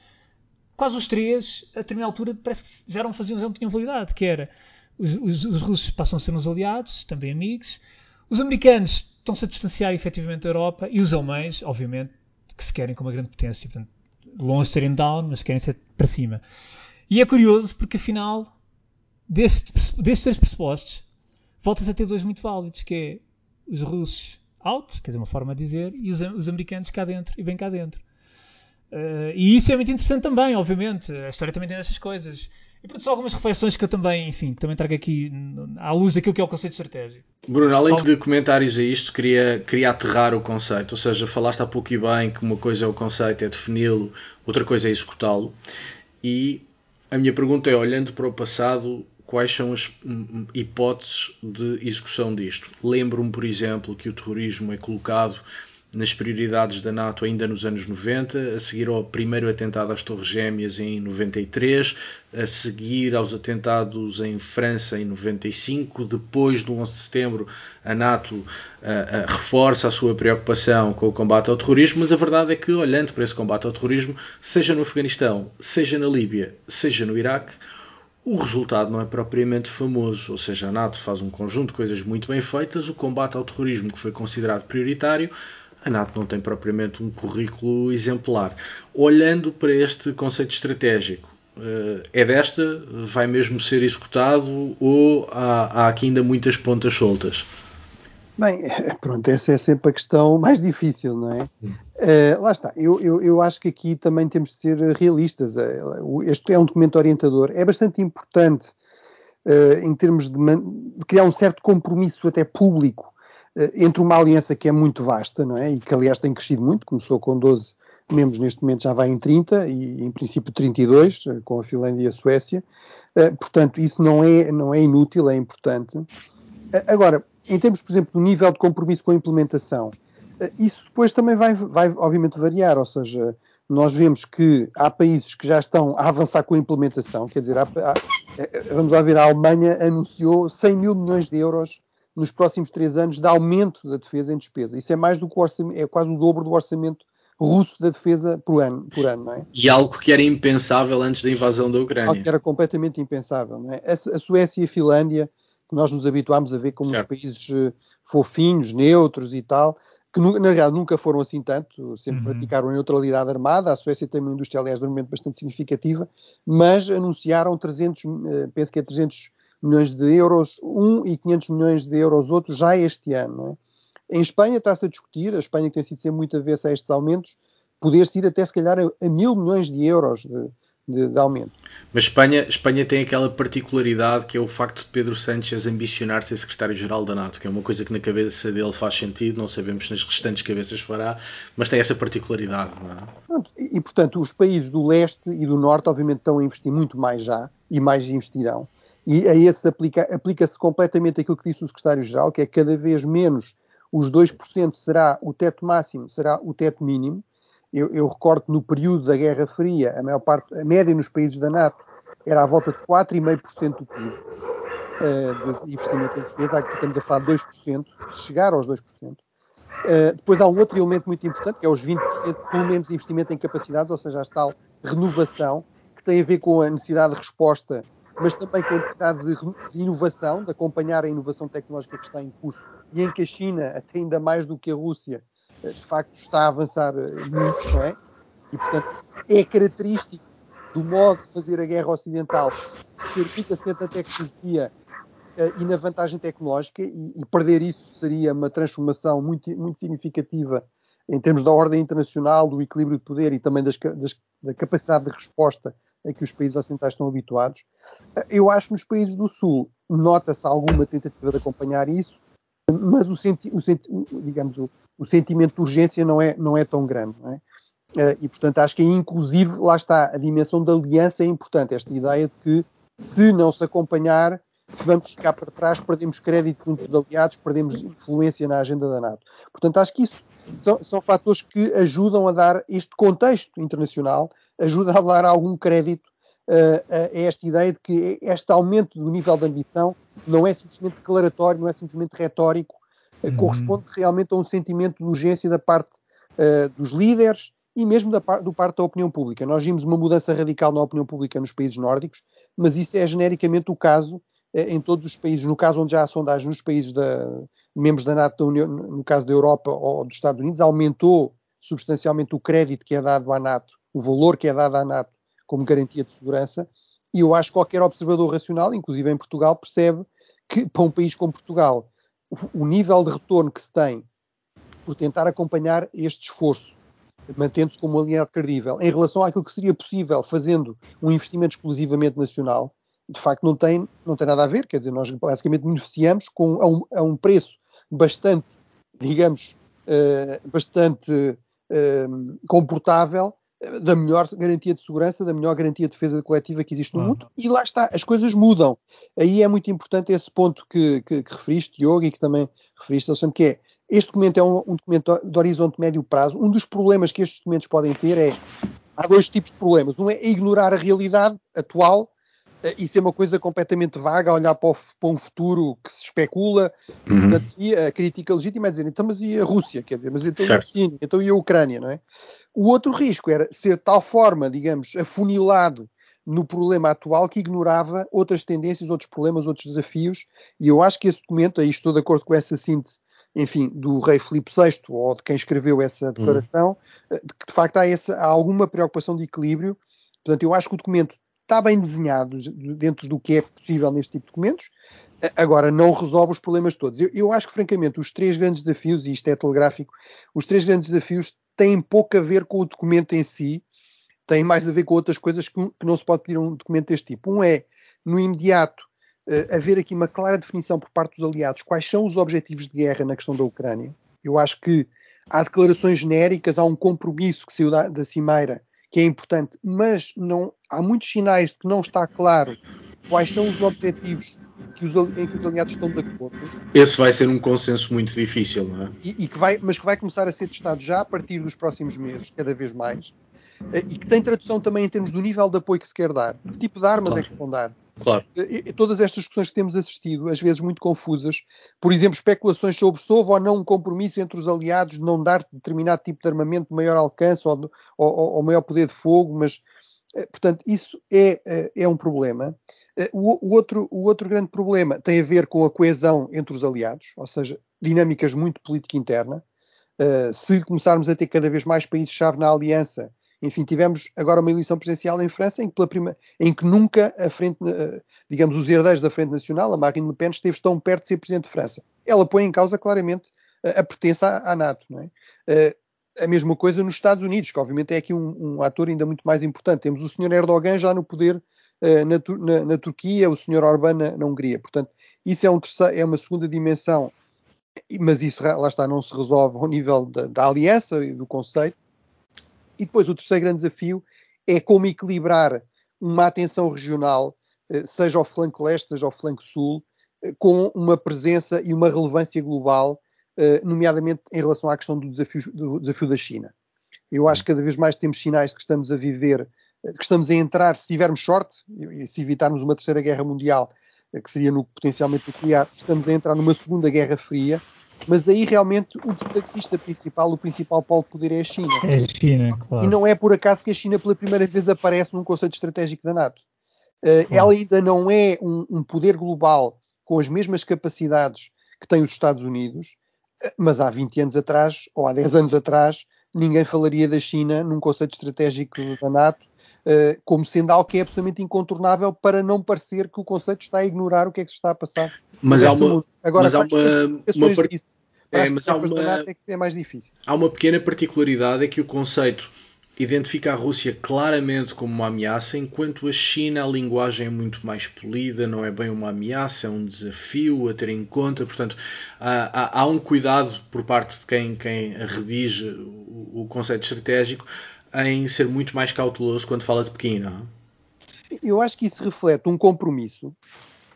quase os três, a determinada altura, parece que já não faziam, já não tinham validade, que era os, os, os russos passam a ser uns aliados, também amigos, os americanos estão-se a distanciar efetivamente da Europa e os alemães, obviamente, que se querem como uma grande potência, portanto, longe de serem down, mas querem ser para cima. E é curioso porque afinal destes, destes três pressupostos, voltas a ter dois muito válidos, que é os russos out, quer dizer, uma forma de dizer, e os, os americanos cá dentro, e bem cá dentro. Uh, e isso é muito interessante também, obviamente. A história também tem essas coisas. E pronto, só algumas reflexões que eu também, enfim, também trago aqui à luz daquilo que é o conceito estratégico. Bruno, além de comentários a isto, queria, queria aterrar o conceito. Ou seja, falaste há pouco e bem que uma coisa é o conceito, é defini-lo, outra coisa é executá-lo. E a minha pergunta é, olhando para o passado, quais são as hum, hum, hipóteses de execução disto? Lembro-me, por exemplo, que o terrorismo é colocado nas prioridades da NATO ainda nos anos 90, a seguir ao primeiro atentado às Torres Gêmeas em 93, a seguir aos atentados em França em 95, depois do 11 de setembro a NATO uh, uh, reforça a sua preocupação com o combate ao terrorismo, mas a verdade é que olhando para esse combate ao terrorismo, seja no Afeganistão, seja na Líbia, seja no Iraque, o resultado não é propriamente famoso, ou seja, a NATO faz um conjunto de coisas muito bem feitas, o combate ao terrorismo que foi considerado prioritário a NATO não tem propriamente um currículo exemplar. Olhando para este conceito estratégico, eh, é desta? Vai mesmo ser executado ou há, há aqui ainda muitas pontas soltas? Bem, <laughs> pronto, essa é sempre a questão mais difícil, não é? Uh, lá está, eu, eu, eu, acho que aqui também temos de ser realistas. Eh, este é um documento orientador, é bastante importante uh, em termos de, de, criar um certo compromisso até público eh, entre uma aliança que é muito vasta, não é? E que aliás tem crescido muito, começou com 12 membros, neste momento já vai em 30 e em princípio 32, eh, com a Finlândia e a Suécia. Portanto, isso não é, não é inútil, é importante. Agora, em termos, por exemplo, do nível de compromisso com a implementação, isso depois também vai, vai obviamente variar, ou seja, nós vemos que há países que já estão a avançar com a implementação, quer dizer, há, há, vamos lá ver, a Alemanha anunciou 100 mil milhões de euros nos próximos três anos de aumento da defesa em despesa. Isso é mais do que o orçamento, é quase o dobro do orçamento russo da defesa por ano, por ano não é? E algo que era impensável antes da invasão da Ucrânia. Algo que era completamente impensável, não é? A, Suécia e a Finlândia, nós nos habituámos a ver como certo. uns países uh, fofinhos, neutros e tal, que na realidade nunca foram assim tanto, sempre uhum. praticaram a neutralidade armada. A Suécia tem uma indústria, aliás, de armamento bastante significativa, mas anunciaram 300, uh, penso que é 300 milhões de euros um e 500 milhões de euros outro já este ano. É? Em Espanha está-se a discutir, a Espanha que tem sido sempre muito avessa a estes aumentos, poder-se ir até se calhar a, a mil milhões de euros de, de, de, aumento. Mas Espanha, Espanha tem aquela particularidade que é o facto de Pedro Sánchez ambicionar ser secretário-geral da NATO, que é uma coisa que na cabeça dele faz sentido, não sabemos se nas restantes cabeças fará, mas tem essa particularidade. Não é? e, portanto, os países do leste e do norte, obviamente, estão a investir muito mais já e mais investirão. E a esse aplica-se aplica completamente aquilo que disse o secretário-geral, que é cada vez menos os 2% será o teto máximo, será o teto mínimo. Eu, eu recordo que no período da Guerra Fria, a maior parte, a média nos países da NATO era à volta de 4,5% do PIB uh, de investimento em defesa. Aqui estamos a falar de 2%, se chegar aos 2%. Uh, eh, depois há um outro elemento muito importante, que é os 20% pelo menos de investimento em capacidades, ou seja, a tal renovação, que tem a ver com a necessidade de resposta mas também com a necessidade de, de, inovação, de acompanhar a inovação tecnológica que está em curso e em que a China, até ainda mais do que a Rússia, eh, de facto está a avançar eh, muito, não é? E, portanto, é característico do modo de fazer a guerra ocidental ser muito assente tecnologia uh, e na vantagem tecnológica, e, e, perder isso seria uma transformação muito, muito significativa em termos da ordem internacional, do equilíbrio de poder e também das, das, da capacidade de resposta a que os países ocidentais estão habituados. Eu acho que nos países do Sul nota-se alguma tentativa de acompanhar isso, mas o, senti o, senti digamos, o, o, sentimento de urgência não é, não é tão grande. É? Eh, e, portanto, acho que inclusive, lá está, a dimensão da aliança é importante. Esta ideia de que, se não se acompanhar, vamos ficar para trás, perdemos crédito junto dos aliados, perdemos influência na agenda da NATO. Portanto, acho que isso são, são fatores que ajudam a dar este contexto internacional ajuda a dar algum crédito uh, a esta ideia de que este aumento do nível de ambição não é simplesmente declaratório, não é simplesmente retórico, uh, uhum. corresponde realmente a um sentimento de urgência da parte uh, dos líderes e mesmo da par do parte da opinião pública. Nós vimos uma mudança radical na opinião pública nos países nórdicos, mas isso é genericamente o caso em todos os países. No caso onde já há sondagem nos países da, membros da NATO, da União, no caso da Europa ou dos Estados Unidos, aumentou substancialmente o crédito que é dado à NATO o valor que é dado à NATO como garantia de segurança, e eu acho que qualquer observador racional, inclusive em Portugal, percebe que para um país como Portugal, o, o nível de retorno que se tem por tentar acompanhar este esforço, mantendo-se como um alinhado credível, em relação àquilo que seria possível fazendo um investimento exclusivamente nacional, de facto não tem, não tem nada a ver, quer dizer, nós basicamente beneficiamos com, a, um, a um preço bastante, digamos, uh, bastante uh, comportável da melhor garantia de segurança, da melhor garantia de defesa coletiva que existe no uhum. mundo, e lá está, as coisas mudam. Aí é muito importante esse ponto que, que, que referiste, Diogo, e que também referiste, Alexandre, que é, este documento é um, um, documento de horizonte médio prazo. Um dos problemas que estes documentos podem ter é, há dois tipos de problemas. Um é ignorar a realidade atual uh, e ser uma coisa completamente vaga, olhar para, o, para um futuro que se especula, uhum. portanto, e a crítica legítima é dizer, então, mas e a Rússia? Quer dizer, mas então, e a China? Então e a Ucrânia, não é? O outro risco era ser de tal forma, digamos, afunilado no problema atual que ignorava outras tendências, outros problemas, outros desafios, e eu acho que esse documento, aí estou de acordo com essa síntese, enfim, do rei Filipe VI, ou de quem escreveu essa declaração, uhum. de que de facto há, essa, há alguma preocupação de equilíbrio, portanto eu acho que o documento está bem desenhado dentro do que é possível neste tipo de documentos, agora não resolve os problemas todos. Eu, eu acho que, francamente, os três grandes desafios, e isto é telegráfico, os três grandes desafios têm pouco a ver com o documento em si, têm mais a ver com outras coisas que, que não se pode pedir a um documento deste tipo. Um é, no imediato, uh, haver aqui uma clara definição por parte dos aliados quais são os objetivos de guerra na questão da Ucrânia. Eu acho que há declarações genéricas, há um compromisso que saiu da, da Cimeira que é importante, mas não, há muitos sinais de que não está claro quais são os objetivos que os, em que os aliados estão de acordo. Esse vai ser um consenso muito difícil, não é? E, e, que vai, mas que vai começar a ser testado já a partir dos próximos meses, cada vez mais, eh, e que tem tradução também em termos do nível de apoio que se quer dar. Que tipo de armas claro. é que vão dar? Claro. Eh, todas estas discussões que temos assistido, às vezes muito confusas, por exemplo, especulações sobre se houve ou não um compromisso entre os aliados de não dar determinado tipo de armamento de maior alcance ou, ou, ou maior poder de fogo, mas, eh, portanto, isso é, é um problema. Eh, o, o, outro, o outro grande problema tem a ver com a coesão entre os aliados, ou seja, dinâmicas muito política interna. Uh, se começarmos a ter cada vez mais países-chave na aliança, enfim, tivemos agora uma eleição presidencial em França em que, prima, em que nunca a frente, uh, digamos, os herdeiros da Frente Nacional, a Marine Le Pen, esteve tão perto de ser presidente de França. Ela põe em causa claramente uh, a pertença à, à NATO. Não é? a mesma coisa nos Estados Unidos, que obviamente é aqui um, um ator ainda muito mais importante. Temos o Sr. Erdogan já no poder eh, na, na, na, Turquia, o Sr. Orbán na, na, Hungria. Portanto, isso é, um terceiro, é uma segunda dimensão, mas isso lá está, não se resolve ao nível da, da aliança e do conceito. E depois o terceiro grande desafio é como equilibrar uma atenção regional, eh, seja ao flanco leste, seja ao flanco sul, eh, com uma presença e uma relevância global, nomeadamente em relação à questão do desafio, do desafio da China. Eu acho que cada vez mais temos sinais de que estamos a viver que estamos a entrar, se tivermos sorte, e se evitarmos uma terceira guerra mundial, eh, que seria no potencialmente nuclear, estamos a entrar numa segunda guerra fria, mas aí realmente o protagonista principal, o principal polo de poder é a China. É a China, claro. E não é por acaso que a China pela primeira vez aparece num conceito estratégico da NATO. Uh, ela ainda não é um, um, poder global com as mesmas capacidades que tem os Estados Unidos, uh, mas há 20 anos atrás, ou há 10 anos atrás, ninguém falaria da China num conceito estratégico da NATO como sendo algo que é absolutamente incontornável para não parecer que o conceito está a ignorar o que é que se está a passar. Mas há uma, Agora, mas há uma, uma par... disso, é, mas há uma, é, é mais difícil. Há uma pequena particularidade é que o conceito identifica a Rússia claramente como uma ameaça, enquanto a China a linguagem é muito mais polida, não é bem uma ameaça, é um desafio a ter em conta. Portanto, há, há, há um cuidado por parte de quem, quem redige o, o conceito estratégico em ser muito mais cauteloso quando fala de Pequim, não é? Eu acho que isso reflete um compromisso,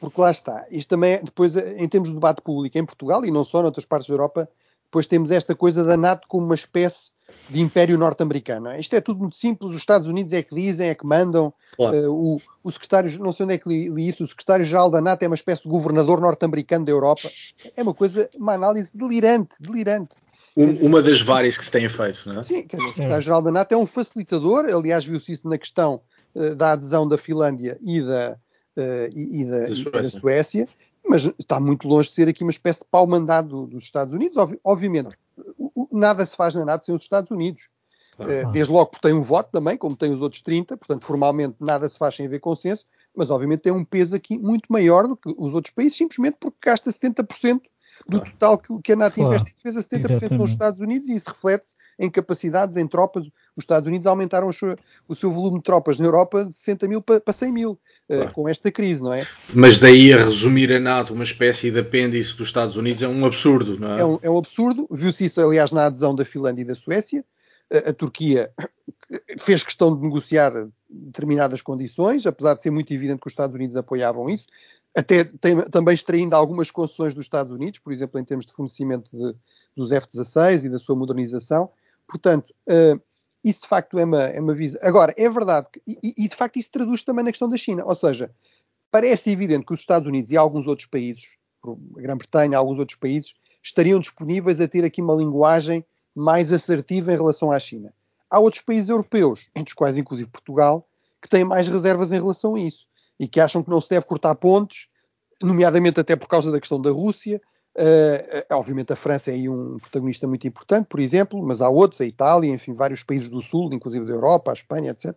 porque lá está. Isto também, é, depois, em termos de debate público em Portugal e não só noutras partes da Europa, depois temos esta coisa da NATO como uma espécie de império norte-americano. É? Isto é tudo muito simples, os Estados Unidos é que dizem, é que mandam. Claro. Uh, o, o, secretário, não sei onde é que li, li isso, o secretário-geral da NATO é uma espécie de governador norte-americano da Europa. É uma coisa, uma análise delirante, delirante. Um, uma das várias que se têm feito, não é? Sim, quer dizer, o secretário-geral da NATO é um facilitador, aliás, viu-se isso na questão uh, da adesão da Finlândia e da, uh, e, e da, da, Suécia. da, Suécia. mas está muito longe de ser aqui uma espécie de pau-mandado dos Estados Unidos. Ob obviamente, nada se faz na NATO sem os Estados Unidos. Claro. Desde logo porque tem um voto também, como tem os outros 30, portanto, formalmente nada se faz sem haver consenso, mas obviamente tem um peso aqui muito maior do que os outros países, simplesmente porque gasta 70% do total que, que a NATO claro. investe em defesa, 70% Exatamente. nos Estados Unidos, e isso reflete-se em capacidades, em tropas. Os Estados Unidos aumentaram o seu, o seu volume de tropas na Europa de 60 mil para, para 100 mil, eh, claro. uh, com esta crise, não é? Mas daí a resumir a NATO uma espécie de apêndice dos Estados Unidos é um absurdo, não é? É um, é um absurdo. Viu-se isso, aliás, na adesão da Finlândia e da Suécia. A Turquia <coughs> fez questão de negociar determinadas condições, apesar de ser muito evidente que os Estados Unidos apoiavam isso até tem, também extraindo algumas concessões dos Estados Unidos, por exemplo, em termos de fornecimento de, dos F-16 e da sua modernização. Portanto, uh, isso de facto é uma, é uma visa. Agora, é verdade, que, e, e, de facto isso traduz também na questão da China, ou seja, parece evidente que os Estados Unidos e alguns outros países, a Grã-Bretanha, alguns outros países, estariam disponíveis a ter aqui uma linguagem mais assertiva em relação à China. Há outros países europeus, entre os quais inclusive Portugal, que têm mais reservas em relação a isso e que acham que não se deve cortar pontos, nomeadamente até por causa da questão da Rússia. Uh, obviamente a França é aí um protagonista muito importante, por exemplo, mas há outros, a Itália, enfim, vários países do Sul, inclusive da Europa, a Espanha, etc.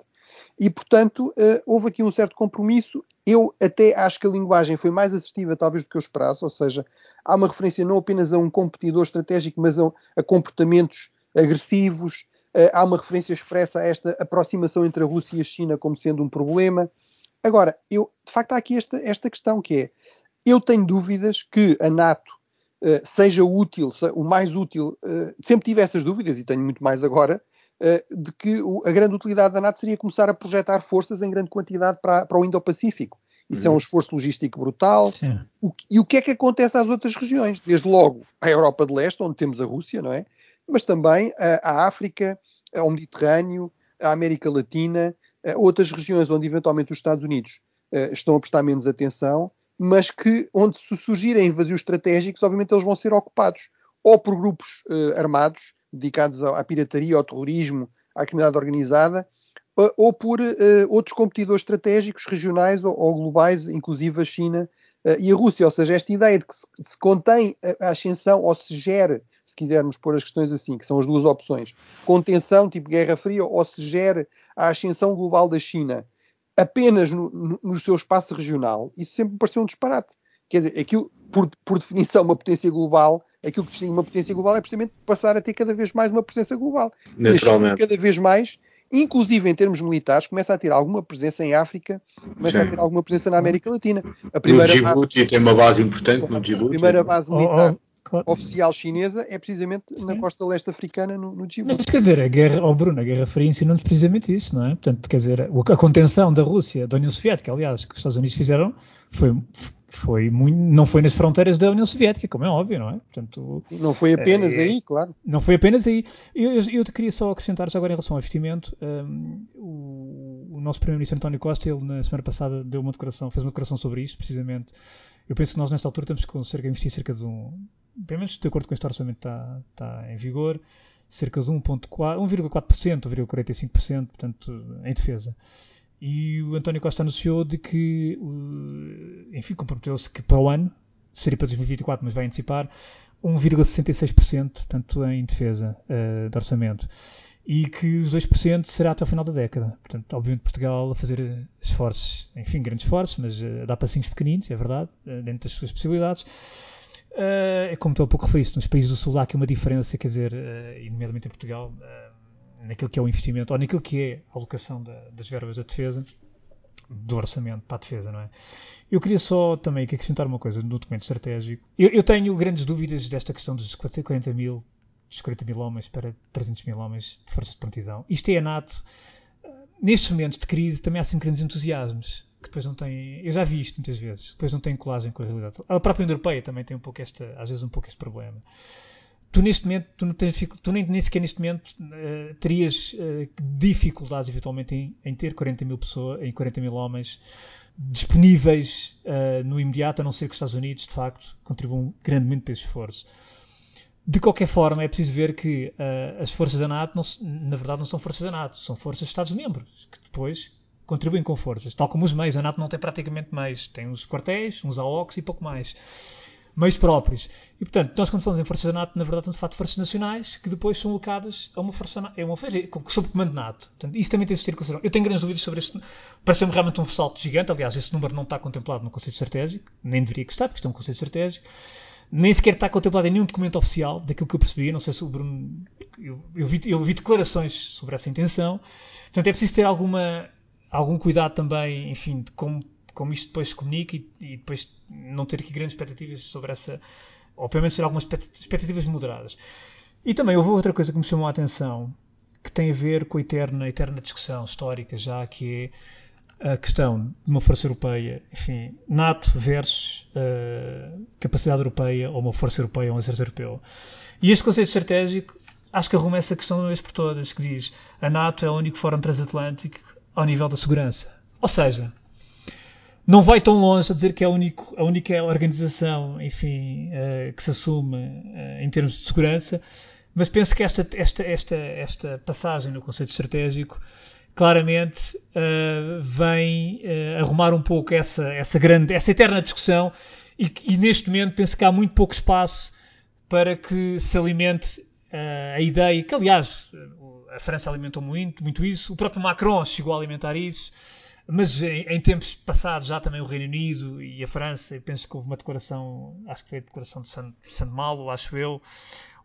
E, portanto, uh, houve aqui um certo compromisso. Eu até acho que a linguagem foi mais assertiva, talvez, do que eu esperasse, ou seja, há uma referência não apenas a um competidor estratégico, mas a, a comportamentos agressivos, uh, há uma referência expressa a esta aproximação entre a Rússia e a China como sendo um problema. Agora, eu, de facto, há aqui esta, esta questão que é: eu tenho dúvidas que a NATO uh, seja útil, o mais útil, uh, sempre tive essas dúvidas e tenho muito mais agora, uh, de que o, a grande utilidade da NATO seria começar a projetar forças em grande quantidade para, para o Indo-Pacífico. Isso uhum. é um esforço logístico brutal. O, e o que é que acontece às outras regiões? Desde logo à Europa de Leste, onde temos a Rússia, não é? Mas também à África, ao Mediterrâneo, à América Latina, outras regiões onde eventualmente os Estados Unidos uh, estão a prestar menos atenção, mas que onde se surgirem vazios estratégicos, obviamente eles vão ser ocupados. Ou por grupos uh, armados dedicados à pirataria, ao terrorismo, à criminalidade organizada, ou por outros competidores estratégicos regionais ou globais, inclusive a China e a Rússia. Ou seja, esta ideia de que se, se contém a, a ascensão ou se gere se quisermos pôr as questões assim, que são as duas opções, contenção, tipo Guerra Fria, ou se gere a ascensão global da China apenas no, no, no seu espaço regional, isso sempre me pareceu um disparate. Quer dizer, aquilo, por, por definição, uma potência global, aquilo que distingue uma potência global é precisamente passar a ter cada vez mais uma presença global. Naturalmente. Cada vez mais, inclusive em termos militares, começa a ter alguma presença em África, começa Sim. a ter alguma presença na América Latina. A primeira no Djibouti base, tem uma base importante no Djibouti. A primeira base militar. Oh, oh claro. oficial chinesa é precisamente Sim. na costa leste africana, no, no Djibouti. Mas quer dizer, a guerra, oh Bruno, a Guerra Fria ensinou-nos precisamente isso, não é? Portanto, quer dizer, a contenção da Rússia, da União Soviética, aliás, que os Estados Unidos fizeram, foi, foi muito, não foi nas fronteiras da União Soviética, como é óbvio, não é? Portanto, não foi apenas é, aí, claro. Não foi apenas aí. Eu, eu, eu queria só acrescentar agora em relação ao investimento. Um, o, o, nosso Primeiro-Ministro António Costa, ele na semana passada deu uma declaração, fez uma declaração sobre isto, precisamente. Eu penso que nós nesta altura temos que cerca, investir cerca de um, pelo menos de acordo com este orçamento está, está em vigor, cerca de 1,4%, 1,45%, portanto, em defesa. E o António Costa anunciou de que, enfim, comprometeu-se que para o ano, seria para 2024, mas vai antecipar, 1,66%, portanto, em defesa uh, de orçamento. E que os 2% será até o final da década. Portanto, obviamente, Portugal a fazer esforços, enfim, grandes esforços, mas uh, dá passinhos pequeninos, é verdade, dentro das suas possibilidades. Uh, como estou há pouco referiste, nos países do Sul há aqui uma diferença, quer dizer, uh, e nomeadamente em Portugal, uh, naquilo que é o investimento, ou naquilo que é a alocação da, das verbas da defesa, do orçamento para a defesa, não é? Eu queria só também acrescentar uma coisa no documento estratégico. Eu, eu tenho grandes dúvidas desta questão dos 40 mil, dos 40 mil homens para 300 mil homens de forças de prontidão. Isto é NATO. Nestes momentos de crise também há sempre grandes entusiasmos que depois não tem. Eu já vi isto muitas vezes, depois não tem colagem com a realidade. A própria União Europeia também tem um pouco esta, às vezes um pouco este problema. Tu neste momento, tu, não tens, tu nem, nem sequer neste momento uh, terias uh, dificuldades eventualmente em, em, ter 40 mil pessoas, em 40 mil homens disponíveis uh, no imediato, a não ser que os Estados Unidos, de facto, contribuam grandemente para esse esforço. De qualquer forma, é preciso ver que as forças da NATO, não, na verdade, não são forças da NATO, são forças de Estados-membros, que depois contribuem com forças, tal como os meios. A NATO não tem praticamente meios, tem uns quartéis, uns AOCs e pouco mais. meios próprios. E, portanto, nós quando falamos em forças da NATO, na verdade, falar de forças nacionais que depois são alocadas a uma força, a uma força sob comando NATO. Portanto, isso também tem de ser considerado. Eu tenho grandes dúvidas sobre este. Parece-me realmente um salto gigante. Aliás, esse número não está contemplado no Conceito Estratégico, nem deveria que estar, porque isto é um Conceito Estratégico. Nem sequer está contemplado em nenhum documento oficial, daquilo que eu percebi. Não sei se o Bruno. Eu, eu, vi, eu vi declarações sobre essa intenção. Portanto, é preciso ter alguma, algum cuidado também, enfim, de como como isto depois se comunica e, e, depois não ter aqui grandes expectativas sobre essa, ou pelo menos ter algumas expectativas moderadas. E também houve outra coisa que me chamou a atenção, que tem a ver com a eterna, eterna discussão histórica já, que é a questão de uma força europeia, enfim, NATO versus uh, capacidade europeia, ou uma força europeia ou um exército europeu. E este conceito estratégico, acho que arruma essa questão de uma vez por todas, que diz a NATO é o único fórum transatlântico ao nível da segurança. Ou seja, não vai tão longe a dizer que é a, único, a única organização, enfim, uh, que se assume uh, em termos de segurança, mas penso que esta, esta, esta, esta passagem no conceito estratégico claramente uh, vem arrumar um pouco essa, essa grande, essa eterna discussão e, e, neste momento penso que há muito pouco espaço para que se alimente a ideia, que aliás a França alimentou muito, muito isso, o próprio Macron chegou a alimentar isso, mas em, em, tempos passados já também o Reino Unido e a França, penso que houve uma declaração, acho que foi a declaração de San, San Malo, acho eu,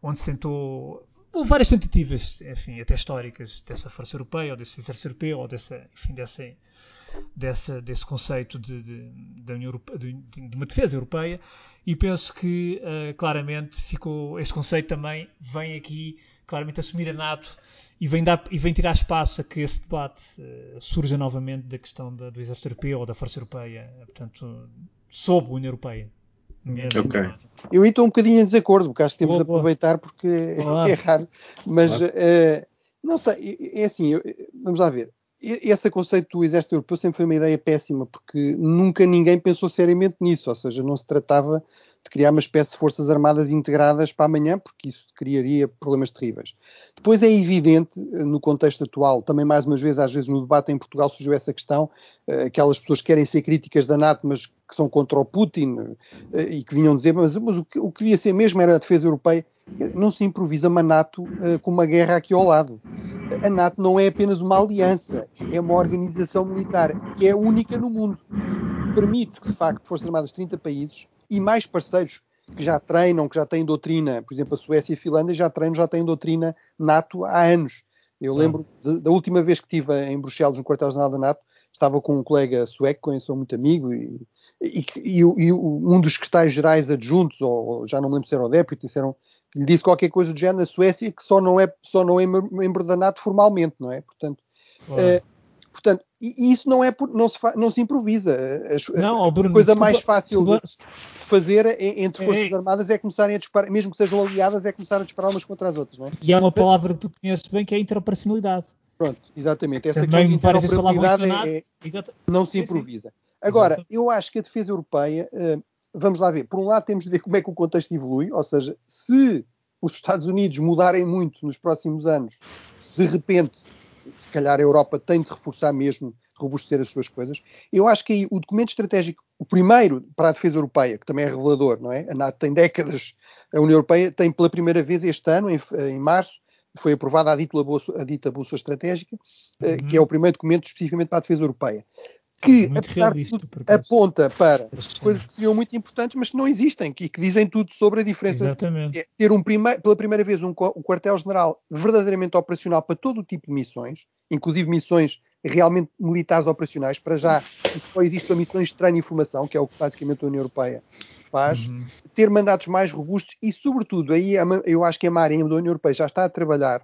onde se tentou houve várias tentativas, enfim, até históricas, dessa força europeia, ou desse exército europeu, ou dessa, enfim, dessa, dessa, desse conceito de, de, de, Europeia, de, de, uma defesa europeia, e penso que uh, claramente ficou, este conceito também vem aqui claramente assumir a NATO e vem, dar, e vem tirar espaço a que esse debate uh, surja novamente da questão da, do exército europeu ou da força europeia, portanto, sob a União Europeia. Okay. Eu estou um bocadinho em desacordo, porque acho que temos boa, de aproveitar boa. porque <laughs> claro. é raro, mas claro. uh, não sei, é assim, eu, vamos lá ver esse conceito do exército europeu sempre foi uma ideia péssima, porque nunca ninguém pensou seriamente nisso, ou seja, não se tratava de criar uma espécie de forças armadas integradas para amanhã, porque isso criaria problemas terríveis. Depois é evidente, no contexto atual, também mais uma vez, às vezes no debate em Portugal surgiu essa questão, eh, aquelas pessoas que querem ser críticas da NATO, mas que são contra o Putin, eh, e que vinham dizer, mas, mas o, que, o que devia ser mesmo era a defesa europeia, não se improvisa uma NATO com uma guerra aqui ao lado. A NATO não é apenas uma aliança, é uma organização militar que é única no mundo. Permite que, de facto, Forças Armadas de 30 países e mais parceiros que já treinam, que já têm doutrina, por exemplo, a Suécia e a Finlândia já treinam, já têm doutrina NATO há anos. Eu lembro de, da última vez que estive em Bruxelas, no quartel-general da NATO, estava com um colega sueco, com quem sou muito amigo, e, e, e, e um dos secretários gerais adjuntos, ou, ou, já não me lembro se era o deputy, disseram lhe disse qualquer coisa do género na Suécia que só não é, só não é membro da NATO formalmente, não é? Portanto, uh, portanto e isso não é não, se não se improvisa. A, não, a Bruno, coisa desculpa, mais fácil desculpa. de fazer entre forças é, armadas é começarem a disparar, mesmo que sejam aliadas, é começar a disparar umas contra as outras, não é? E há uma palavra que tu conheces bem que é interoperacionalidade. Pronto, exatamente. Essa Também questão de é, é, não se improvisa. Agora, Exato. eu acho que a defesa europeia uh, vamos lá ver. Por um lado, temos de ver como é que o contexto evolui, ou seja, se os Estados Unidos mudarem muito nos próximos anos, de repente, se calhar a Europa tem de reforçar mesmo, robustecer as suas coisas. Eu acho que aí o documento estratégico, o primeiro para a defesa europeia, que também é revelador, não é? A NATO tem décadas, a União Europeia tem pela primeira vez este ano, em, em março, foi aprovada a dita bolsa, a dita bolsa estratégica, uhum. que é o primeiro documento especificamente para a defesa europeia que, muito apesar de tudo, aponta para coisas que seriam muito importantes, mas que não existem e que dizem tudo sobre a diferença. Exatamente. É ter um pela primeira vez um, um quartel-general verdadeiramente operacional para todo o tipo de missões, inclusive missões realmente militares operacionais. Para já, só existe missões de treino e informação, que é o que basicamente a União Europeia faz. Uhum. Ter mandatos mais robustos e, sobretudo, aí eu acho que a Marinha da União Europeia já está a trabalhar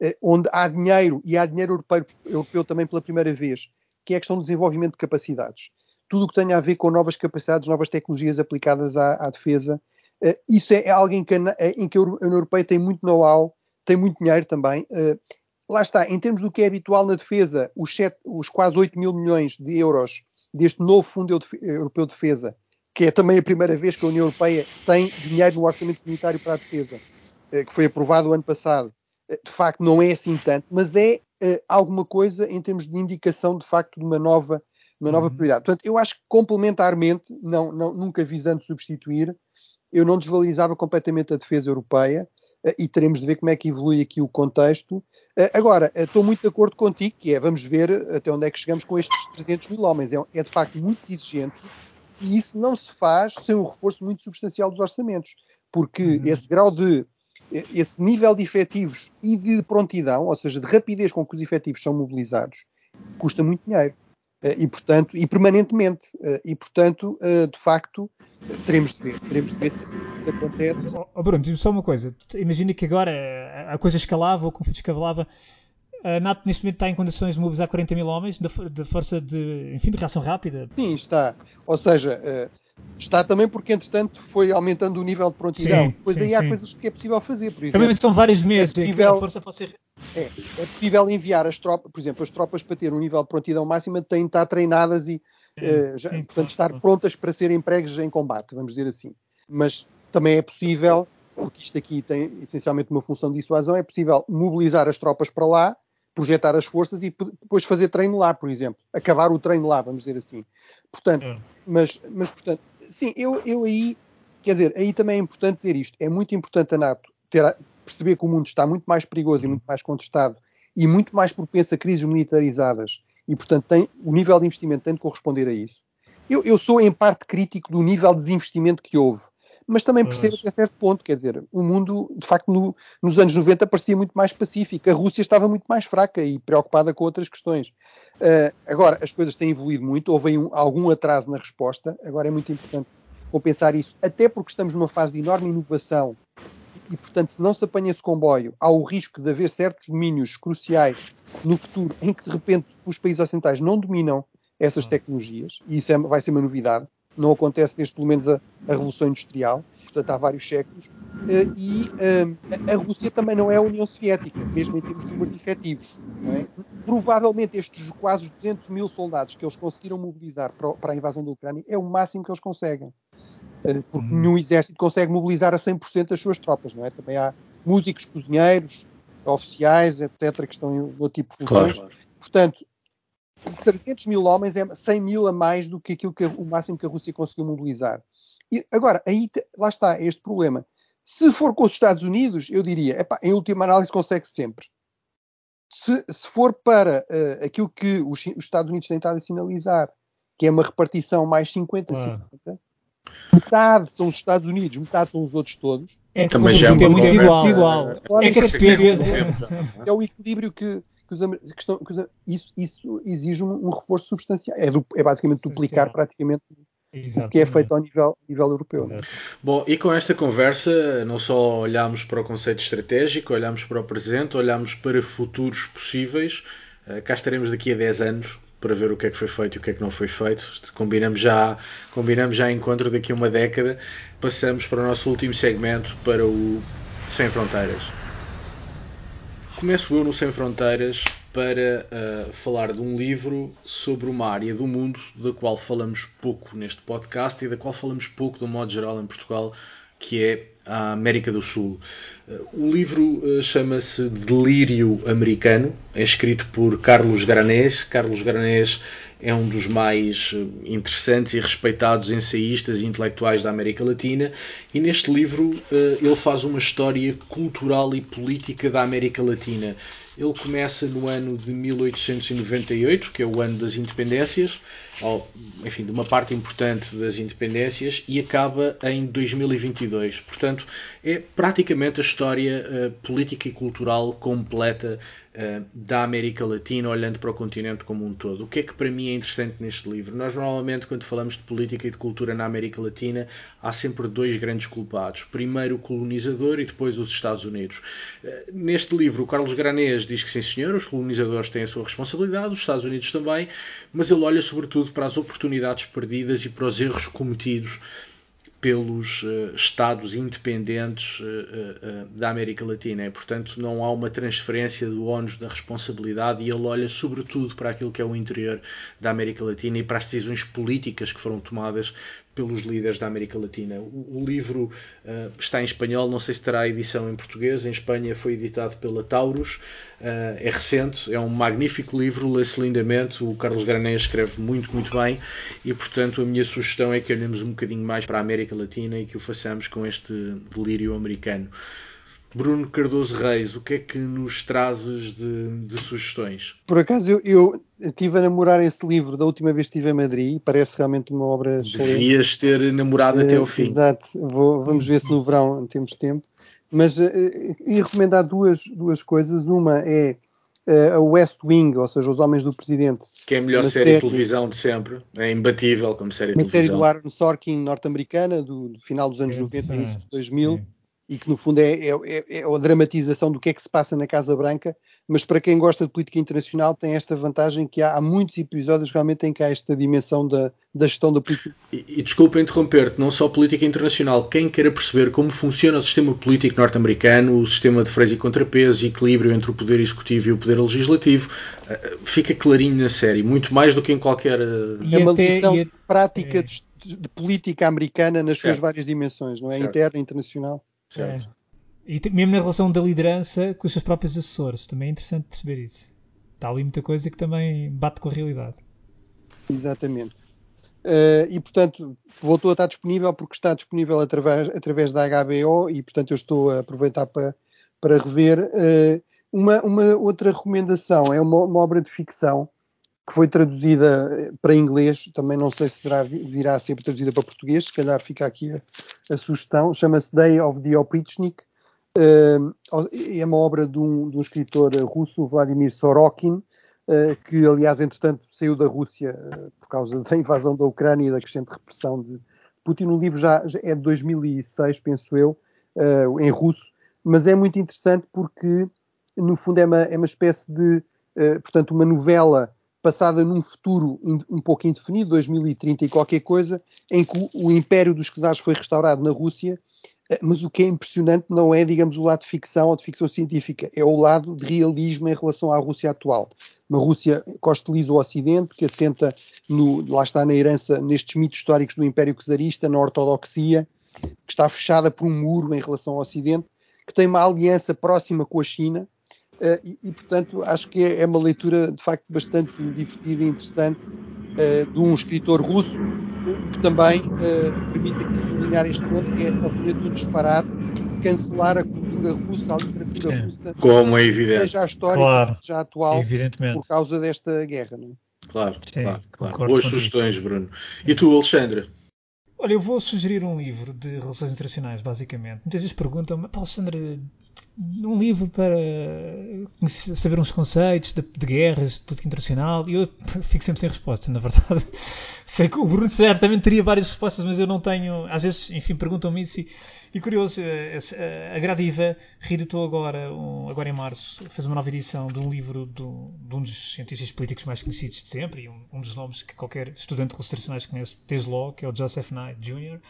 eh, onde há dinheiro, e há dinheiro europeu, europeu também pela primeira vez, que é a questão do desenvolvimento de capacidades. Tudo o que tenha a ver com novas capacidades, novas tecnologias aplicadas à, à defesa, uh, isso é, é algo em que, a, em que a União Europeia tem muito know-how, tem muito dinheiro também. Uh, lá está, em termos do que é habitual na defesa, os, os quase 8 mil milhões de euros deste novo Fundo Europeu de Defesa, que é também a primeira vez que a União Europeia tem dinheiro no orçamento comunitário para a defesa, uh, que foi aprovado o ano passado, de facto não é assim tanto, mas é uh, alguma coisa em termos de indicação de facto de uma nova, uma nova uhum. prioridade. Portanto, eu acho que complementarmente, não, não, nunca visando substituir, eu não desvalorizava completamente a defesa europeia uh, e teremos de ver como é que evolui aqui o contexto. Uh, agora, estou muito de acordo contigo, que é, vamos ver até onde é que chegamos com estes 300 mil homens. É, é de facto muito exigente e isso não se faz sem um reforço muito substancial dos orçamentos, porque uhum. esse grau de esse nível de efetivos e de prontidão, ou seja, de rapidez com que os efetivos são mobilizados, custa muito dinheiro. Eh, e, portanto, e permanentemente. Eh, e, portanto, eh, de facto, teremos de ver. Teremos de ver se isso acontece. Oh, Bruno, diz-me só uma coisa. Imagina que agora a coisa escalava, o conflito escalava. A NATO neste momento está em condições de mobilizar 40 mil homens de, força de, enfim, de reação rápida? Sim, está. Ou seja, Está também porque, entretanto, foi aumentando o nível de prontidão. Sim, Depois sim, aí há sim. coisas que é possível fazer. Por exemplo, também são vários meses é possível, a força pode ser... É, é, possível enviar as tropas, por exemplo, as tropas para ter um nível de prontidão máxima têm de estar treinadas e, uh, já, portanto, estar prontas para serem empregues em combate, vamos dizer assim. Mas também é possível, porque isto aqui tem essencialmente uma função de dissuasão, é possível mobilizar as tropas para lá, projetar as forças e depois fazer treino lá, por exemplo. Acabar o treino lá, vamos dizer assim. Portanto, é. mas, mas portanto, sim, eu, eu aí, quer dizer, aí também é importante dizer isto. É muito importante a NATO ter, perceber que o mundo está muito mais perigoso e muito mais contestado e muito mais propenso a crises militarizadas e, portanto, tem, o nível de investimento tem de corresponder a isso. Eu, eu sou, em parte, crítico do nível de desinvestimento que houve, mas também percebo até certo ponto, quer dizer, o mundo, de facto, no, nos anos 90 parecia muito mais pacífico, a Rússia estava muito mais fraca e preocupada com outras questões. Uh, agora, as coisas têm evoluído muito, houve um, algum atraso na resposta, agora é muito importante compensar isso, até porque estamos numa fase de enorme inovação e, portanto, se não se apanha esse comboio, há o risco de haver certos domínios cruciais no futuro em que, de repente, os países ocidentais não dominam essas tecnologias, e isso é, vai ser uma novidade. Não acontece desde pelo menos a, a Revolução Industrial, portanto, há vários séculos. Uh, e uh, a Rússia também não é a União Soviética, mesmo em termos de número de efetivos. É? Provavelmente estes quase 200 mil soldados que eles conseguiram mobilizar para, para a invasão da Ucrânia é o máximo que eles conseguem. Eh, porque uhum. nenhum exército consegue mobilizar a 100% as suas tropas, não é? Também há músicos, cozinheiros, oficiais, etc., que estão em outro tipo de funções. Claro. Portanto, 300 mil homens é 100 mil a mais do que aquilo que o máximo que a Rússia conseguiu mobilizar. E agora, aí lá está este problema. Se for com os Estados Unidos, eu diria, epá, em última análise consegue -se sempre. Se, se, for para uh, aquilo que os, os, Estados Unidos têm estado a sinalizar, que é uma repartição mais 50-50, metade são os Estados Unidos, metade são os outros todos. É também já é muito desigual. desigual. É, que é, é o equilíbrio que, que, os, que, estão, que os, isso, isso, exige um, um reforço substancial. É, du, é basicamente duplicar praticamente Exatamente. o que é feito ao nível, nível europeu. Né? Bom, e com esta conversa, não só olhamos para o conceito estratégico, olhamos para o presente, olhamos para futuros possíveis. Uh, cá estaremos daqui a 10 anos para ver o que é que foi feito e o que é que não foi feito. Combinamos já, combinamos já encontro daqui a uma década. Passamos para o nosso último segmento, para o Sem Fronteiras. Começo eu no Sem Fronteiras para uh, falar de um livro sobre uma área do mundo da qual falamos pouco neste podcast e da qual falamos pouco, de um modo geral, em Portugal, que é a América do Sul. O livro eh, chama-se Delírio Americano, é escrito por Carlos Granés. Carlos Granés é um dos mais eh, interessantes e respeitados ensaístas e intelectuais da América Latina, e neste livro eh, ele faz uma história cultural e política da América Latina. Ele começa no ano de 1898, que é o ano das independências, ou, enfim, de uma parte importante das independências e acaba em 2022. Portanto, é praticamente a história uh, política e cultural completa uh, da América Latina, olhando para o continente como um todo. O que é que para mim é interessante neste livro? Nós normalmente, quando falamos de política e de cultura na América Latina, há sempre dois grandes culpados. Primeiro o colonizador e depois os Estados Unidos. Uh, neste livro, o Carlos Granês diz que sim, senhor, os colonizadores têm a sua responsabilidade, os Estados Unidos também, mas ele olha sobretudo para as oportunidades perdidas e para os erros cometidos pelos uh, Estados independentes uh, uh, da América Latina. E, portanto, não há uma transferência do ónus da responsabilidade e ele olha sobretudo para aquilo que é o interior da América Latina e para as decisões políticas que foram tomadas pelos líderes da América Latina. O, o livro uh, está em espanhol, não sei se terá edição em português. Em Espanha foi editado pela Taurus, uh, é recente, é um magnífico livro, lê-se lindamente. O Carlos Graném escreve muito, muito bem e, portanto, a minha sugestão é que olhemos um bocadinho mais para a América Latina e que o façamos com este delírio americano. Bruno Cardoso Reis, o que é que nos trazes de, de sugestões? Por acaso eu, eu estive a namorar esse livro da última vez que estive em Madrid, parece realmente uma obra excelente. Devias ter namorado uh, até ao fim. Exato, Vou, vamos ver se no verão temos tempo. Mas uh, ia recomendar duas, duas coisas. Uma é uh, a West Wing, ou seja, Os Homens do Presidente. Que é a melhor série, série, de televisão de sempre. É imbatível como série de televisão. Uma série do Aaron Sorkin norte-americana, do, do, final dos anos é, 90, início dos 2000. Sim e que no fundo é, é, é, é, a dramatização do que é que se passa na Casa Branca, mas para quem gosta de política internacional tem esta vantagem que há, há muitos episódios realmente em que há esta dimensão da, da gestão da política. E, e desculpa interromper-te, não só política internacional, quem queira perceber como funciona o sistema político norte-americano, o sistema de freios e contrapesos, equilíbrio entre o poder executivo e o poder legislativo, uh, fica clarinho na série, muito mais do que em qualquer... Uh... É uma lição prática é. de, de, política americana nas suas várias dimensões, não é? Certo. Interna, internacional. Certo. É. E mesmo na relação da liderança com os seus próprios assessores, também é interessante perceber isso. Está ali muita coisa que também bate com a realidade. Exatamente. Uh, e portanto voltou a estar disponível porque está disponível através, através da HBO e portanto eu estou a aproveitar para, para rever. Uh, uma, uma, outra recomendação é uma, uma, obra de ficção que foi traduzida eh, para inglês, também não sei se será, irá ser traduzida para português, se calhar fica aqui a, a sugestão, chama-se Day of the Oprichnik, uh, é uma obra de um, de um, escritor russo, Vladimir Sorokin, uh, que aliás entretanto saiu da Rússia por causa da invasão da Ucrânia e da crescente repressão de Putin. O livro já, já é de 2006, penso eu, em russo, mas é muito interessante porque no fundo é uma, é uma espécie de, portanto, uma novela passada num futuro um pouco indefinido, 2030 e qualquer coisa, em que o, Império dos Czares foi restaurado na Rússia, eh, mas o que é impressionante não é, digamos, o lado de ficção ou de ficção científica, é o lado de realismo em relação à Rússia atual. Uma Rússia que hostiliza o Ocidente, que assenta, no, lá está na herança, nestes mitos históricos do Império Czarista, na ortodoxia, que está fechada por um muro em relação ao Ocidente, que tem uma aliança próxima com a China, e, e, portanto, acho que é, é, uma leitura de facto bastante divertida e interessante uh, de um escritor russo, que também uh, permite aqui sublinhar este ponto, que é, obviamente, um disparate cancelar a cultura russa, a literatura é. russa, como é evidente, seja a história, claro. seja atual, por causa desta guerra. Não é? Claro, Sim, claro, claro. Boas sugestões, Bruno. E tu, Alexandre? Olha, eu vou sugerir um livro de relações internacionais, basicamente. Muitas vezes perguntam-me, Alexandre, um livro para saber uns conceitos de, de, guerras, de política internacional, e eu <laughs> fico sempre sem resposta, na verdade. <laughs> Sei que o Bruno certamente teria várias respostas, mas eu não tenho. Às vezes, enfim, perguntam-me isso. E, e curioso, eh, a, a Gradiva reeditou agora, um, agora em março, fez uma nova edição de um livro do, de um dos cientistas políticos mais conhecidos de sempre, e um, um dos nomes que qualquer estudante de relações conhece desde logo, que é o Joseph Knight Jr.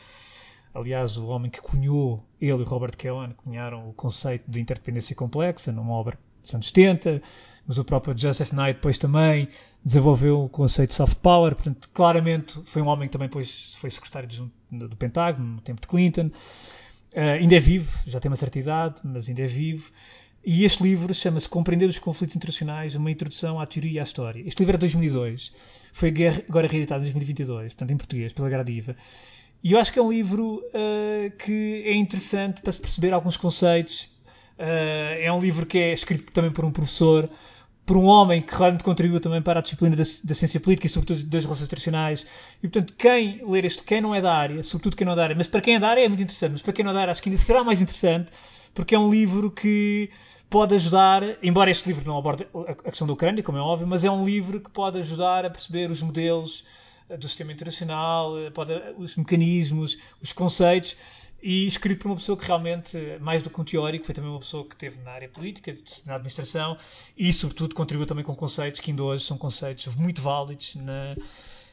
Aliás, o homem que cunhou, ele e Robert Keown, cunharam o conceito de interdependência complexa numa obra dos anos 70, mas o próprio Joseph Knight depois também desenvolveu o conceito de soft power, portanto, claramente foi um homem que também depois foi secretário do, Pentágono no tempo de Clinton. Uh, ainda é vivo, já tem uma certa idade, mas ainda é vivo. E este livro chama-se Compreender os Conflitos Internacionais, uma introdução à teoria e à história. Este livro é de 2002, foi agora reeditado em 2022, portanto em português, pela Gradiva. E eu acho que é um livro uh, que é interessante para se perceber alguns conceitos. Uh, é um livro que é escrito também por um professor, por um homem que realmente contribuiu também para a disciplina da, da, ciência política e sobretudo das relações internacionais. E portanto, quem ler este, quem não é da área, sobretudo quem não é da área, mas para quem é da área é muito interessante, mas para quem não é da área acho que ainda será mais interessante, porque é um livro que pode ajudar, embora este livro não aborde a questão da Ucrânia, como é óbvio, mas é um livro que pode ajudar a perceber os modelos do sistema internacional, eh, pode, os mecanismos, os conceitos, e escrito por uma pessoa que realmente, mais do que um teórico, foi também uma pessoa que esteve na área política, na administração, e sobretudo contribuiu também com conceitos que ainda hoje são conceitos muito válidos na,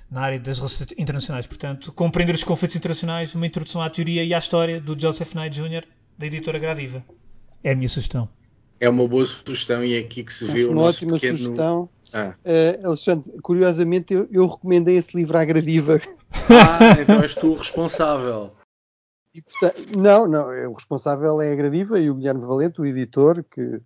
na área das relações internacionais. Portanto, compreender os conflitos internacionais, uma introdução à teoria e à história do Joseph Knight Jr., da editora Gradiva. É a minha sugestão. É uma boa sugestão e é aqui que se vê o nosso ótima pequeno... sugestão ah. Uh, Alexandre, curiosamente eu, eu, recomendei esse livro à Gradiva. Ah, <laughs> então és tu o responsável. E, portanto, não, não, é, o responsável é a Gradiva e o Guilherme Valente, o editor, que, uh,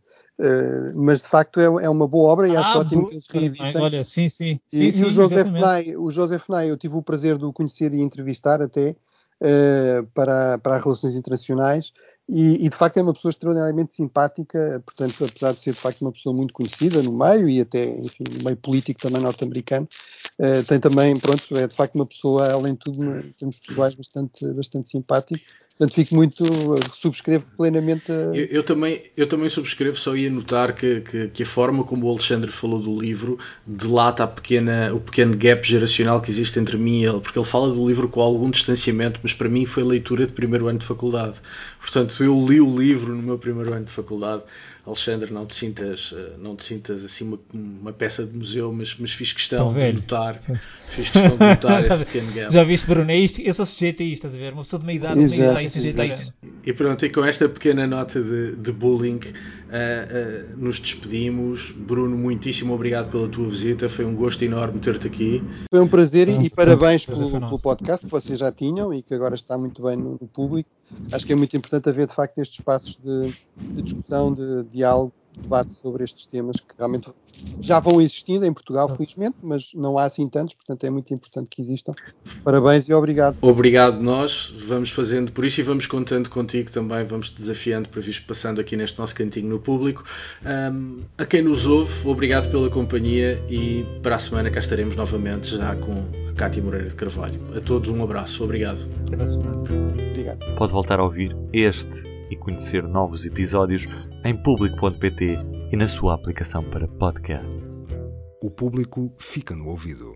mas de facto é, é, uma boa obra e acho ah, ótimo que eles reeditem. Olha, sim, sim. E, sim, e o, Joseph Nye, o Joseph Nye, eu tive o prazer de o conhecer e entrevistar até, uh, para, para as relações internacionais e, e, de facto é uma pessoa extraordinariamente simpática, portanto, apesar de ser de facto uma pessoa muito conhecida no meio e até, enfim, no meio político também norte-americano, uh, tem também, pronto, é de facto uma pessoa, além de tudo, em termos pessoais, bastante, bastante simpático. Portanto, fico muito, subscrevo plenamente. A... Eu, eu, também, eu também subscrevo, só ia notar que, que, que, a forma como o Alexandre falou do livro delata a pequena, o pequeno gap geracional que existe entre mim e ele, porque ele fala do livro com algum distanciamento, mas para mim foi leitura de primeiro ano de faculdade. Portanto, eu li o livro no meu primeiro ano de faculdade Alexandre, não te sintas, eh, não te sintas assim uma, uma peça de museu, mas, mas fiz questão de notar, fiz questão de notar <laughs> esse pequeno gap. Já viste, Bruno? É isto, eu sou sujeito a isto, estás a ver? Uma pessoa de meia idade, de meia idade, sujeito a isto. E pronto, e com esta pequena nota de, de bullying, uh, uh, nos despedimos. Bruno, muitíssimo obrigado pela tua visita, foi um gosto enorme ter-te aqui. Foi um prazer e, e parabéns pelo, pelo, podcast que vocês já tinham e que agora está muito bem no, no público. Acho que é muito importante haver de facto estes espaços de, de discussão, de diálogo, debate sobre estes temas que realmente já vão existindo em Portugal, felizmente, mas não há assim tantos, portanto é muito importante que existam. Parabéns e obrigado. Obrigado nós, vamos fazendo por isso e vamos contando contigo também, vamos desafiando para vir passando aqui neste nosso cantinho no público. Um, a quem nos ouve, obrigado pela companhia e para a semana cá estaremos novamente já com a Cátia Moreira de Carvalho. A todos um abraço, obrigado. Até a semana. Obrigado. Pode voltar a ouvir este e conhecer novos episódios em público.pt e na sua aplicação para podcasts. O público fica no ouvido.